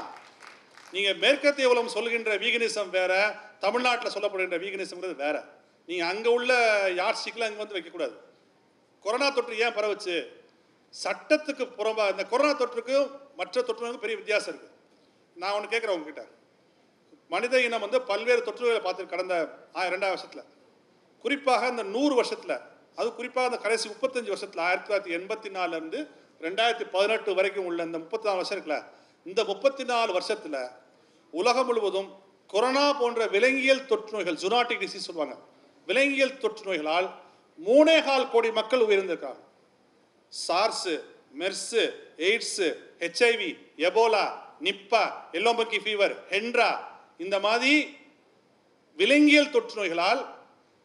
A: நீங்கள் மேற்கத்திய உலகம் சொல்கின்ற வீகனிசம் வேறு தமிழ்நாட்டில் சொல்லப்படுகின்ற வீகனிசம்ங்கிறது வேறு. நீங்கள் அங்கே உள்ள யார்ட்ஸ்டிக்கில் அங்கே வந்து வைக்கக்கூடாது. கொரோனா தொற்று ஏன் பரவுச்சு? சட்டத்துக்கு புறம்பாக இந்த கொரோனா தொற்றுக்கும் மற்ற தொற்றுக்கும் பெரிய வித்தியாசம் இருக்குது நான் ஒன்று கேட்குறேன் உங்ககிட்ட. மனித இனம் வந்து பல்வேறு தொற்றுகளை பார்த்து கடந்த ஆ- ரெண்டாயிரம் வருஷத்தில். குறிப்பாக இந்த நூறு வருஷத்தில். அது குறிப்பாக அந்த கடைசி முப்பத்தஞ்சு வருஷத்தில் ஆயிரத்தி தொள்ளாயிரத்தி எண்பத்தி நாலுலேருந்து ரெண்டாயிரத்தி பதினெட்டு வரைக்கும் உள்ள இந்த முப்பத்தி நாலு வருஷம் இருக்குல்ல இந்த முப்பத்தி நாலு வருஷத்தில் உலகம் முழுவதும் கொரோனா போன்ற விலங்கியல் தொற்று நோய்கள் ஜுனாட்டிக் டிசீஸ் சொல்லுவாங்க விலங்கியல் தொற்று நோய்களால் மூணே கால் கோடி மக்கள் உயிரிழந்திருக்காங்க SARS MERS AIDS HIV Ebola Nipah எல்லோம்பக்கி fever Hendra இந்த மாதிரி விலங்கியல் தொற்று நோய்களால்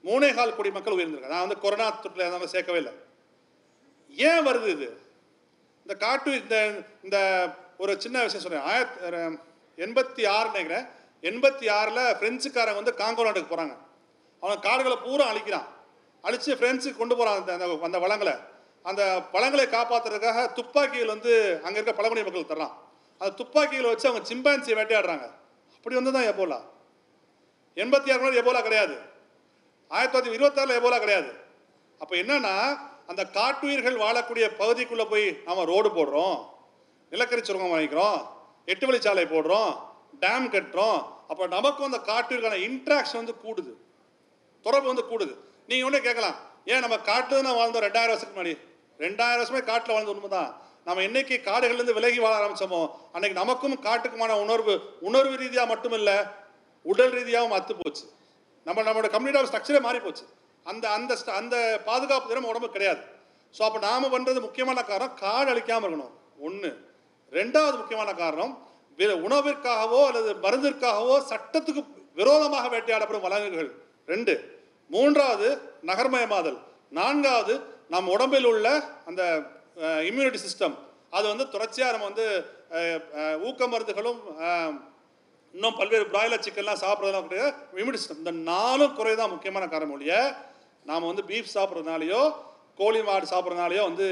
A: மூணே கோடி மக்கள் உயர்ந்திருக்காங்க நான் வந்து கொரோனா தொற்றில் எதாவது சேர்க்கவே இல்லை. ஏன் வருது இது? இந்த காட்டு இந்த இந்த ஒரு சின்ன விஷயம் சொல்கிறேன் ஆயிரத்தி எண்பத்தி ஆறு நினைக்கிறேன். எண்பத்தி ஆறில் ஃப்ரெஞ்சுக்காரங்க வந்து காங்கோ நாட்டுக்கு போகிறாங்க அவன் காடுகளை பூரா அழிக்கிறான். அழித்து ஃப்ரெண்ட்ஸுக்கு கொண்டு போகிறான் அந்த அந்த- அந்த வளங்களை. அந்த பழங்களை காப்பாற்றுறதுக்காக துப்பாக்கிகள் வந்து அங்கே இருக்க பழங்குடி மக்கள் தர்றான். அந்த துப்பாக்கிகளை வச்சு அவங்க சிம்பான்சி வேட்டையாடுறாங்க. அப்படி வந்து தான் எபோலா எண்பத்தி ஆறு மணி எபோலா கிடையாது. ஆயிரத்தி தொள்ளாயிரத்தி இருபத்தாறில் எபோலா கிடையாது. அப்போ என்னன்னா அந்த காட்டுயிர்கள் வாழக்கூடிய பகுதிக்குள்ளே போய் நாம ரோடு போடுறோம். நிலக்கரி சுரங்கம் வாங்கிக்கிறோம். எட்டு வழிச்சாலை போடுறோம். டேம் கட்டுறோம். அப்போ நமக்கும் அந்த காட்டுயிர்களான இன்ட்ராக்ஷன் வந்து கூடுது. தொடர்பு வந்து கூடுது. நீங்கள் ஒன்றே கேட்கலாம். ஏன் நம்ம காட்டு தான் வாழ்ந்தோம்? ரெண்டாயிரம் வருஷத்துக்கு முன்னாடி. ரெண்டாயிரம் வருஷமே காட்டில் வாழ்ந்த உண்மை தான் நம்ம என்னைக்கு காடுகள்லேருந்து விலகி வாழ ஆரம்பிச்சோமோ அன்னைக்கு நமக்கும் காட்டுக்குமான உணர்வு உணர்வு ரீதியாக மட்டும் இல்லை உடல் ரீதியாகவும் அத்து போச்சு. நம்ம நம்மளோட கம்யூனிட்டி ஸ்ட்ரக்சரே மாறி போச்சு. அந்த அந்த அந்த பாதுகாப்பு தினம் உடம்பு கிடையாது. ஸோ அப்போ நாம் பண்ணுறது முக்கியமான காரணம் காடு அழிக்காமல் இருக்கணும். ஒன்று ரெண்டாவது முக்கியமான காரணம் உணவிற்காகவோ அல்லது மருந்திற்காகவோ சட்டத்துக்கு விரோதமாக வேட்டையாடப்படும் வழங்குகள். ரெண்டு. மூன்றாவது நகர்மயமாதல். நான்காவது நம் உடம்பில் உள்ள அந்த இம்யூனிட்டி சிஸ்டம் அது வந்து தொடர்ச்சியாக நம்ம வந்து ஊக்க மருந்துகளும் இன்னும் பல்வேறு பிராய்லர் சிக்கன்லாம் சாப்பிட்றதுலாம் கிடையாது இம்யூனிட்டி சிஸ்டம் இந்த நாலும் குறை தான் முக்கியமான காரணம் ஒழிய நாம் வந்து பீஃப் சாப்பிட்றதுனாலையோ கோழி மாடு சாப்பிட்றதுனாலையோ வந்து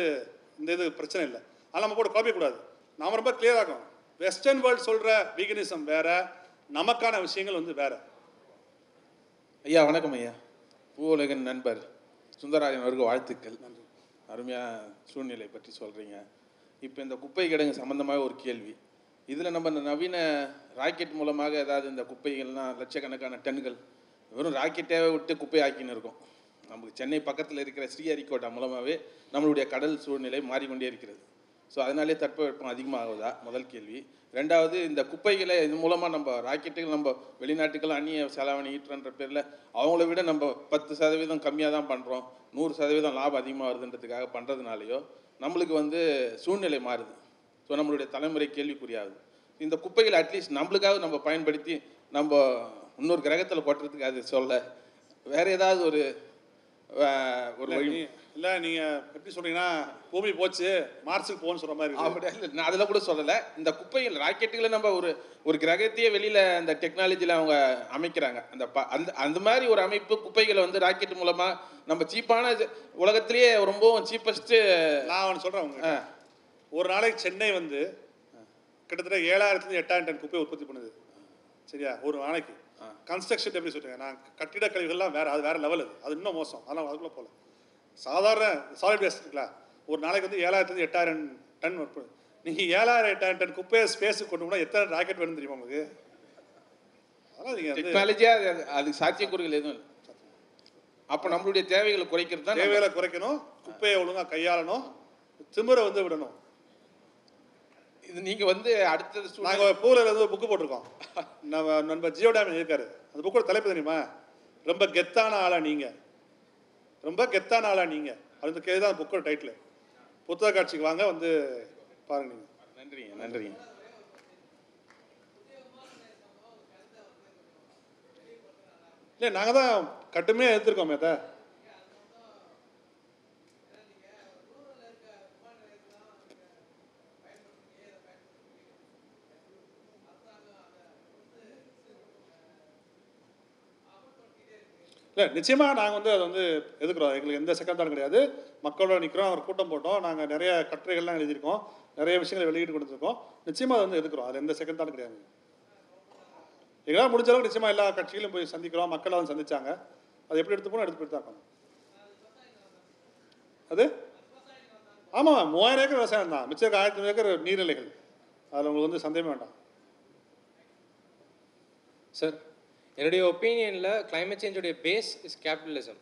A: இந்த இது பிரச்சனை இல்லை. அதெல்லாம் நம்ம போட்டு குழப்பிக்கூடாது நாம் ரொம்ப கிளியராக இருக்கணும். வெஸ்டர்ன் வேர்ல்டு சொல்கிற வீகனிசம் வேறு நமக்கான விஷயங்கள் வந்து வேறு.
D: ஐயா வணக்கம் ஐயா. பூ உலகின் நண்பர். சுந்தரராஜன் அவருக்கு வாழ்த்துக்கள். அருமையாக சூழ்நிலை பற்றி சொல்கிறீங்க இப்போ இந்த குப்பை கிடங்கு சம்மந்தமாக ஒரு கேள்வி. இதில் நம்ம இந்த நவீன ராக்கெட் மூலமாக ஏதாவது இந்த குப்பைகள்லாம் லட்சக்கணக்கான டன்கள் வெறும் ராக்கெட்டே விட்டு குப்பை ஆக்கின்னு இருக்கோம். நமக்கு சென்னை பக்கத்தில் இருக்கிற ஸ்ரீஹரிக்கோட்டா மூலமாகவே நம்மளுடைய கடல் சூழ்நிலை மாறிக்கொண்டே இருக்கிறது. ஸோ அதனாலே தட்பவெப்பம் அதிகமாகுதா? முதல் கேள்வி. ரெண்டாவது இந்த குப்பைகளை இது மூலமாக நம்ம ராக்கெட்டுகள் நம்ம வெளிநாட்டுகள் அந்நிய செலவணி பேரில் அவங்கள விட நம்ம பத்து சதவீதம் கம்மியாக தான் பண்ணுறோம் நூறு சதவீதம் லாபம் அதிகமாக வருதுன்றதுக்காக பண்ணுறதுனாலையோ நம்மளுக்கு வந்து சூழ்நிலை மாறுது. ஸோ நம்மளுடைய தலைமுறை கேள்விக்குறியாகுது. இந்த குப்பைகளை அட்லீஸ்ட் நம்மளுக்காக நம்ம பயன்படுத்தி நம்ம இன்னொரு கிரகத்தில் கொட்டுறதுக்கு அது சொல்ல வேற ஏதாவது ஒரு ஒரு வழி
A: இல்லை நீங்கள் எப்படி சொல்றீங்கன்னா பூமி போச்சு மார்ஸுக்கு போகணும்னு சொல்கிற மாதிரி இருக்கு.
D: அப்படி இல்லை நான் அதில் கூட சொல்லலை. இந்த குப்பைகள் ராக்கெட்டுகளை நம்ம ஒரு ஒரு கிரகத்தையே வெளியில் அந்த டெக்னாலஜியில் அவங்க அமைக்கிறாங்க. அந்த ப அந்த அந்த மாதிரி ஒரு அமைப்பு குப்பைகளை வந்து ராக்கெட் மூலமாக நம்ம சீப்பான உலகத்திலேயே ரொம்பவும் சீப்பஸ்ட்டு
A: நான் ஒன்று சொல்கிறேன் உங்களுக்கு ஒரு நாளைக்கு சென்னை வந்து கிட்டத்தட்ட ஏழாயிரத்துலேருந்து எட்டாயிரம் டன் குப்பை உற்பத்தி பண்ணுது. சரியா? ஒரு நாளைக்கு. கன்ஸ்ட்ரக்ஷன் எப்படி சொல்றீங்க? நான் கட்டிட கழிவுகள்லாம் வேற அது வேற லெவல் அது. அது இன்னும் மோசம். அதெல்லாம் அதுக்குள்ளே போகல. சாதாரண சாலிட் வேஸ்ட் இருக்குல்ல. ஒரு நாளைக்கு வந்து ஏழாயிரத்துலேருந்து எட்டாயிரம் டன் ஒர்க் நீங்கள் ஏழாயிரம் எட்டாயிரம் டன் குப்பையை ஸ்பேஸுக்கு கொண்டு போனால் எத்தனை ராக்கெட் வேணும் தெரியுமா உங்களுக்கு? அதெல்லாம் நீங்கள்
D: டெக்னாலஜியாக அது சாத்தியக்கூறுகள் எதுவும் இல்லை. அப்போ நம்மளுடைய தேவைகளை குறைக்கிறது தான்
A: தேவைகளை குறைக்கணும் குப்பையை ஒழுங்கா கையாளணும் திமிரை வந்து விடணும்.
D: இது நீங்கள் வந்து அடுத்தது
A: நாங்கள் பூவில் இருந்து ஒரு புக்கு போட்டிருக்கோம். நம்ம நண்பர் ஜியோ டேம் இருக்காரு அந்த புக்கோட தலைப்பு தெரியுமா? ரொம்ப கெத்தான ஆளா நீங்க. ரொம்ப கெத்தான ஆளா நீங்க. அது கேதான் புக்கோட டைட்டில். புத்தக காட்சிக்கு வாங்க வந்து பாருங்க நீங்க.
D: நன்றிங்க நன்றிங்க.
A: இல்லை நாங்கள் தான் கட்டுமையாக எடுத்துருக்கோமே அதை இல்லை நிச்சயமாக நாங்கள் வந்து அதை வந்து எதுக்குறோம் எங்களுக்கு எந்த செகண்டாலும் கிடையாது. மக்களோட நிற்கிறோம் ஒரு கூட்டம் போட்டோம். நாங்கள் நிறைய கட்டுரைகள்லாம் எழுதியிருக்கோம். நிறைய விஷயங்களை வெளியிட்டு கொடுத்துருக்கோம். நிச்சயமாக அதை வந்து எதுக்குறோம் அது எந்த செகண்டாலும் கிடையாது. எங்களால் முடிஞ்ச அளவுக்கு நிச்சயமாக எல்லா கட்சிகளும் போய் சந்திக்கிறோம். மக்கள் வந்து சந்திச்சாங்க. அது எப்படி எடுத்து போனோம்? எடுத்து போயிட்டு தான் அது? ஆமாம் மூவாயிரம் ஏக்கர் விவசாயம் தான். மிச்சம் இருக்க ஆயிரத்தி ஏக்கர் நீர்நிலைகள். அதில் உங்களுக்கு வந்து சந்தேகமே வேண்டாம்.
E: சார் என்னுடைய ஒப்பீனியனில் climate change உடைய பேஸ் இஸ் கேபிட்டலிசம்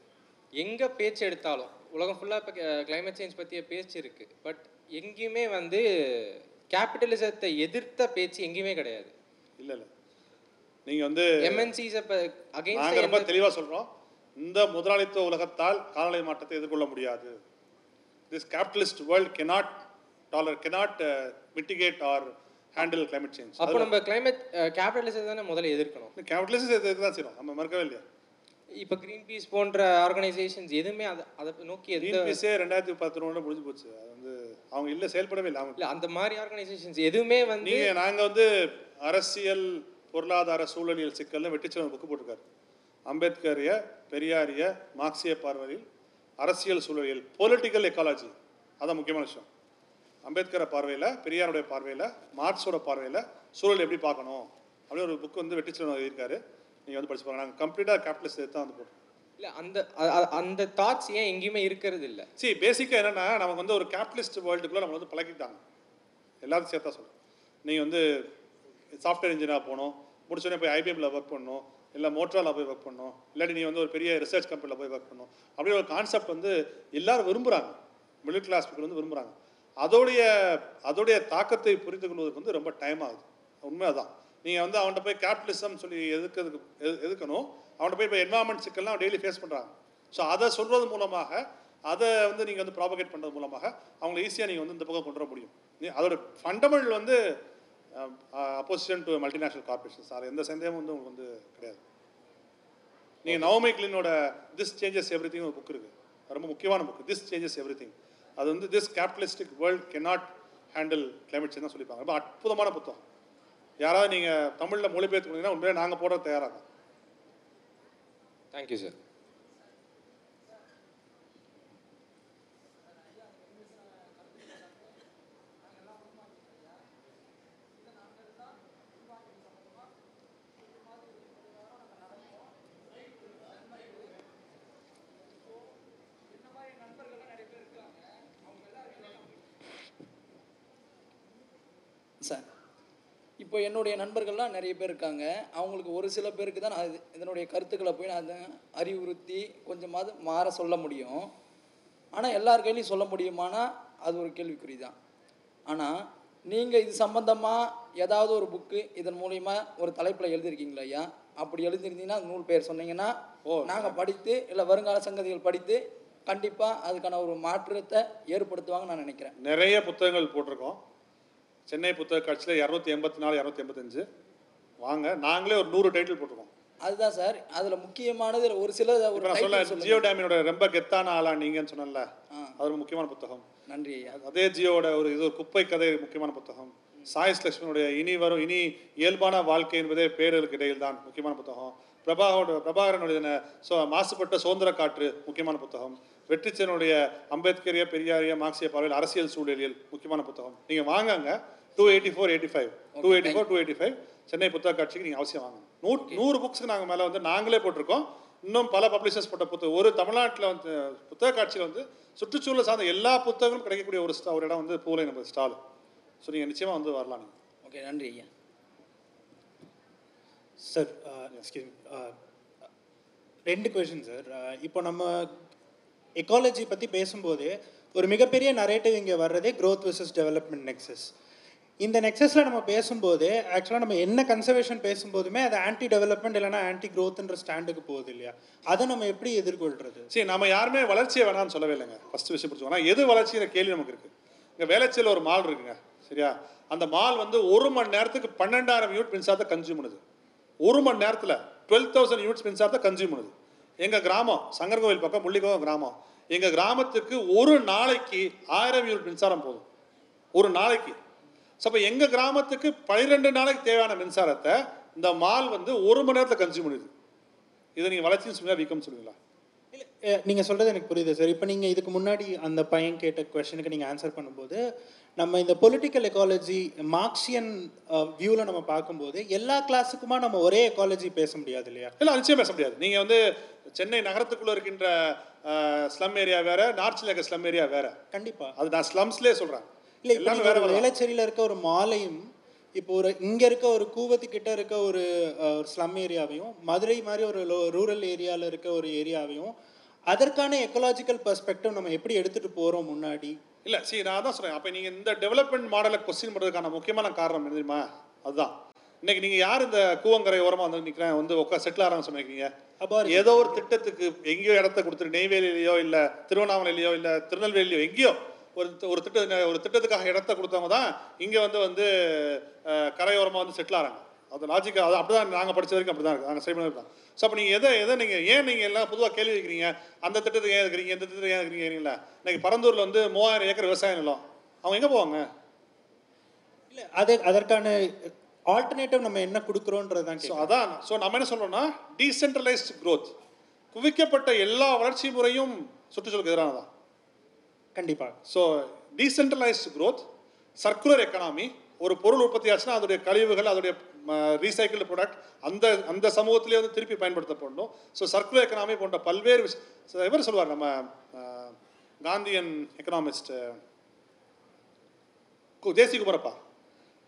E: எங்கே பேச்சு எடுத்தாலும் உலகம் ஃபுல்லாக இப்போ climate சேஞ்ச் பற்றிய பேச்சு இருக்குது பட் எங்கேயுமே வந்து கேபிட்டலிசத்தை எதிர்த்த பேச்சு எங்கேயுமே கிடையாது.
A: இல்லை இல்லை. நீங்கள் வந்து
E: எம்என்சிஸ் இப்போ
A: ரொம்ப தெளிவாக சொல்கிறோம் இந்த முதலாளித்துவ உலகத்தால் காலநிலை மாற்றத்தை எதிர்கொள்ள முடியாது. This capitalist world cannot dollar cannot mitigate or handle climate change
E: அப்போ நம்ம climate கேபிட்டலிசத்தை தானே முதல்ல எதிர்க்கணும்.
A: கேபிட்டலிஸ்ட் எதுக்கு தான் செய்கிறோம் நம்ம மறக்கவே இல்லையா?
E: இப்போ க்ரீன் பீஸ் போன்ற ஆர்கனைசேஷன்ஸ் எதுவுமே அதை அதை நோக்கி
A: க்ரீன் பீஸே ரெண்டாயிரத்தி பதினொன்று முடிஞ்சு போச்சு. அது வந்து அவங்க இல்லை செயல்படவே இல்லை அவங்க.
E: இல்லை அந்த மாதிரி ஆர்கனைசேஷன்ஸ் எதுவுமே வந்து
A: நீங்க நாங்க வந்து அரசியல் பொருளாதார சூழலியல் சிக்கல்னு வெட்டிச்சவன் புக்கு போட்டிருக்காரு. அம்பேத்கரிய பெரியாரிய மார்க்சிய பார்வையில் அரசியல் சூழலியல் பொலிட்டிக்கல் எக்காலஜி அதான் முக்கியமான விஷயம். அம்பேத்கரை பார்வையில் பெரியாருடைய பார்வையில் மார்க்ஸோட பார்வையில் சூழல் எப்படி பார்க்கணும்? அப்படின்னு ஒரு புக் வந்து வெட்டிச்சவன் எழுதியிருக்காரு. நீங்கள் வந்து படிச்சு பாருங்க. நாங்கள் கம்ப்ளீட்டாக கேபிட்டலிஸ்ட் தான் வந்து போட்டோம்.
E: இல்லை அந்த அந்த தாட்ஸ் ஏன் எங்கேயுமே இருக்கிறது இல்லை?
A: சி பேசிக்காக என்னென்னா நமக்கு வந்து ஒரு கேபிட்டலிஸ்ட் வேர்ல்டுக்குள்ளே நம்ம வந்து பழகிட்டாங்க எல்லாத்தையும் சேர்த்தா சொல்கிறேன் நீங்கள் வந்து சாஃப்ட்வேர் இன்ஜினியராக போகணும். முடிச்சோடனே போய் ஐபிஎம்ல ஒர்க் பண்ணணும். இல்லை மோட்ராவில் போய் ஒர்க் பண்ணணும். இல்லாட்டி நீ வந்து ஒரு பெரிய ரிசர்ச் கம்பெனியில் போய் ஒர்க் பண்ணணும். அப்படி ஒரு கான்செப்ட் வந்து எல்லாரும் விரும்புகிறாங்க மிடில் கிளாஸ் பீப்புள் வந்து விரும்புகிறாங்க அதோடைய அதோடைய தாக்கத்தை புரிந்து கொள்வதற்கு வந்து ரொம்ப டைம் ஆகுது. உண்மை அதான் நீங்கள் வந்து அவன்கிட்ட போய் கேபிட்டலிசம் சொல்லி எதுக்கிறதுக்கு எது- எதுக்கணும்? அவன்கிட்ட போய் இப்போ என்வாயன்மெண்ட் சிக்கல்லாம் டெய்லி ஃபேஸ் பண்ணுறாங்க ஸோ அதை சொல்கிறது மூலமாக அதை வந்து நீங்கள் வந்து ப்ராபகேட் பண்ணுறது மூலமாக அவங்களை ஈஸியாக நீங்கள் வந்து இந்த பக்கம் கொண்டு வர முடியும். நீ- அதோட ஃபண்டமெண்டல் வந்து opposition to multinational corporation sir எந்த சந்தேகமும் வந்து உங்களுக்கு வந்து கிடையாது. நீங்கள் நவமி கிளினோட திஸ் சேஞ்சஸ் எவ்ரி திங் ஒரு புக் இருக்குது ரொம்ப முக்கியமான book this changes everything அது வந்து this capitalistic world cannot handle climate change தான் சொல்லிப்பாங்க. ரொம்ப அற்புதமான புத்தகம். யாராவது நீங்கள் தமிழில் மொழிபெயர்த்து கொடுத்தீங்கன்னா உண்மையிலே நாங்கள் போட தயாராக
E: தேங்க்யூ சார்
F: இப்போ என்னுடைய நண்பர்கள்லாம் நிறைய பேர் இருக்காங்க. அவங்களுக்கு ஒரு சில பேருக்கு தான் நான் இது- இதனுடைய கருத்துக்களை போய் நான் அதை அறிவுறுத்தி கொஞ்சமாவது மாற சொல்ல முடியும். ஆனால் எல்லார் கையிலையும் சொல்ல முடியுமானா அது ஒரு கேள்விக்குறி தான் ஆனால் நீங்கள் இது சம்பந்தமாக ஏதாவது ஒரு புக்கு இதன் மூலிமா ஒரு தலைப்பில் எழுதியிருக்கீங்களா ஐயா? அப்படி எழுதியிருந்தீங்கன்னா நூல் பெயர் சொன்னீங்கன்னா ஓ. நாங்கள் படித்து இல்லை வருங்கால சங்கதிகள் படித்து கண்டிப்பாக அதுக்கான ஒரு மாற்றத்தை ஏற்படுத்துவாங்கன்னு நான் நினைக்கிறேன்.
A: நிறைய புத்தகங்கள் போட்டிருக்கோம். சென்னை புத்தக காட்சியில் இரநூத்தி எண்பத்தி நாலு இரநூத்தி எண்பத்தஞ்சு. வாங்க நாங்களே ஒரு நூறு டைட்டில் போட்டிருக்கோம்.
F: அதுதான் சார். அதில் முக்கியமானது ஒரு சில ஒரு
A: சொல்ல. ஜியோ டேமினோட ரொம்ப கெத்தான ஆளா நீங்கன்னு சொன்னேன்ல
F: ஆ.
A: அது ஒரு முக்கியமான புத்தகம்.
F: நன்றி.
A: அதே ஜியோட ஒரு இது ஒரு குப்பை கதை முக்கியமான புத்தகம். சாயஸ் லட்சுமணுடைய இனி வரும் இனி இயல்பான வாழ்க்கை என்பதே பேரலுக்கு இடையில் தான் முக்கியமான புத்தகம். பிரபாகரோட பிரபாகரனுடைய சோ மாசுபட்ட சுதந்திர காற்று முக்கியமான புத்தகம். வெற்றிச்சனுடைய அம்பேத்கரிய பெரியாரிய மார்க்சிய பார்வையில் அரசியல் சூழலியல் முக்கியமான புத்தகம். நீங்கள் வாங்கங்க two eighty four eighty five two eighty four two eighty five Chennai புத்தக காட்சிக்கு நீங்கள் அவசியம் வாங்க நூ நூறு புக்ஸ்க்கு நாங்கள் மேலே வந்து நாங்களே போட்டிருக்கோம். இன்னும் பல பப்ளிஷர்ஸ் போட்ட புத்தகம் ஒரு தமிழ்நாட்டில் வந்து புத்தக காட்சியில் வந்து சுற்றுச்சூழல் சார்ந்த எல்லா புத்தகங்களும் கிடைக்கக்கூடிய ஒரு ஸ்டா- ஒரு இடம் வந்து பூலை நம்ம ஸ்டால். ஸோ நீங்கள் நிச்சயமாக வந்து வரலாம் நீங்கள்
F: ஓகே நன்றி ஐயா.
G: சார் எக்ஸ்கியூஸ் ரெண்டு கொஷின் சார் இப்போ நம்ம எக்காலஜி பற்றி பேசும்போது ஒரு மிகப்பெரிய நரேட்டிவ் இங்கே வர்றதே growth versus டெவலப்மெண்ட் நெக்ஸஸ் இந்த நெக்ஸஸில் நம்ம பேசும்போது ஆக்சுவலாக நம்ம என்ன கன்சர்வேஷன் பேசும்போதுமே அது ஆன்டி டெவலப்மெண்ட் இல்லைனா ஆன்டி க்ரோத்ன்ற ஸ்டாண்டுக்கு போகுது இல்லையா? அதை நம்ம எப்படி எதிர்கொள்கிறது
A: சரி நம்ம யாருமே வளர்ச்சியை வேணாம்னு சொல்லவே இல்லைங்க. ஃபஸ்ட்டு விஷயம் பிடிச்சோம் எது வளர்ச்சிங்கிற கேள்வி நமக்கு இருக்குது இங்கே வேலைச்சியில் ஒரு மால் இருக்குங்க. சரியா? அந்த மால் வந்து ஒரு மணி நேரத்துக்கு பன்னெண்டாயிரம் யூனிட் மின்சாரத்தை கன்சியூம் பண்ணுது. ஒரு மணி நேரத்தில் டுவெல் தௌசண்ட் யூனிட்ஸ் மின்சாரத்தை கன்சியூம் பண்ணுது. எங்கள் கிராமம் சங்கரகோவில் பக்கம் முள்ளிக்கோவம் கிராமம். எங்கள் கிராமத்துக்கு ஒரு நாளைக்கு ஆயிரம் யூனிட் மின்சாரம் போதும். ஒரு நாளைக்கு. ஸோ அப்போ எங்கள் கிராமத்துக்கு பன்னிரெண்டு நாளைக்கு தேவையான மின்சாரத்தை இந்த மால் வந்து ஒரு மணி நேரத்தில் கன்சியூம் பண்ணுது இதை நீங்கள் வளர்ச்சின்னு சொல்லுவீங்களா வீக்கம் சொல்லுவீங்களா?
G: இல்லை நீங்கள் சொல்கிறது எனக்கு புரியுது சார் இப்போ நீங்கள் இதுக்கு முன்னாடி அந்த பையன் கேட்ட கொஷனுக்கு நீங்கள் ஆன்சர் பண்ணும்போது நம்ம இந்த பொலிட்டிக்கல் எக்காலஜி மார்க்சியன் வியூவில் நம்ம பார்க்கும்போது எல்லா கிளாஸுக்குமா நம்ம ஒரே எக்காலஜி பேச முடியாது இல்லையா?
A: இல்லை நிச்சயம் பேச முடியாது. நீங்கள் வந்து சென்னை நகரத்துக்குள்ளே இருக்கின்ற ஸ்லம் ஏரியா வேற நார்த்தில் இருக்க ஸ்லம் ஏரியா வேற.
G: கண்டிப்பாக
A: அது நான் ஸ்லம்ஸ்லேயே சொல்கிறேன்
G: இல்லை
A: எல்லாமே வேற
G: வேளச்சேரியில் இருக்க ஒரு மாலையும் இப்போ ஒரு இங்கே இருக்க ஒரு கூவத்து கிட்ட இருக்க ஒரு ஸ்லம் ஏரியாவையும் மதுரை மாதிரி ஒரு ரூரல் ஏரியாவில் இருக்க ஒரு ஏரியாவையும் அதற்கான எக்கலாஜிக்கல் பெர்ஸ்பெக்டிவ் நம்ம எப்படி எடுத்துகிட்டு போகிறோம் முன்னாடி?
A: இல்லை சரி நான் தான் சொல்கிறேன் அப்போ நீங்கள் இந்த டெவலப்மெண்ட் மாடலை கொஸ்டின் பண்ணுறதுக்கான முக்கியமான காரணம் என்ன தெரியுமா? அதுதான். இன்னைக்கு நீங்கள் யார் இந்த கூவங்கரை ஓரமாக வந்து நிற்கிறேன் வந்து உட்கா செட்டில் சொன்னீங்க
G: அப்போ
A: ஏதோ ஒரு திட்டத்துக்கு எங்கேயோ இடத்த கொடுத்துட்டு நெய்வேலியிலையோ இல்லை திருவண்ணாமலையிலையோ இல்லை திருநெல்வேலியோ எங்கேயோ ஒரு ஒரு திட்ட ஒரு திட்டத்துக்காக இடத்த கொடுத்தவங்க தான் இங்கே வந்து வந்து கரையோரமாக வந்து செட்டில் ஆகிறாங்க அது லாஜிக்காக அது அப்படி தான் நாங்கள் படிச்ச வரைக்கும் அப்படி தான் இருக்குது நாங்கள் சைட் பண்ணி தான். ஸோ அப்போ நீங்கள் எதை எதை நீங்கள் ஏன் நீங்கள் எல்லாம் பொதுவாக கேள்வி வைக்கிறீங்க? அந்த திட்டத்துக்கு ஏன் இருக்கிறீங்க இந்த திட்டத்துக்கு ஏன் இருக்கிறீங்களா இன்னைக்கு பரந்தூரில் வந்து மூவாயிரம் ஏக்கர் விவசாய நிலம். அவங்க எங்கே போவாங்க?
G: இல்லை அது அதற்கான ஆல்டர்னேட்டிவ் நம்ம என்ன கொடுக்குறோன்றது தான்
A: ஸோ அதான். ஸோ நம்ம என்ன சொல்றோம்னா டீசென்ட்ரலைஸ்ட் growth. குவிக்கப்பட்ட எல்லா வளர்ச்சி முறையும் சுற்றுச்சூழலுக்கு எதிரானதான்
G: கண்டிப்பாக
A: so decentralised growth circular economy ஒரு பொருள் உற்பத்தி ஆச்சுன்னா அதோடைய கழிவுகள் அதோடைய ரீசைக்கிள் ப்ராடக்ட் அந்த அந்த சமூகத்திலே வந்து திருப்பி பயன்படுத்தப்படணும். ஸோ சர்க்குலர் எக்கனாமி போன்ற பல்வேறு இவர் சொல்லுவார் நம்ம Gandhian economist Desi Kumarappa.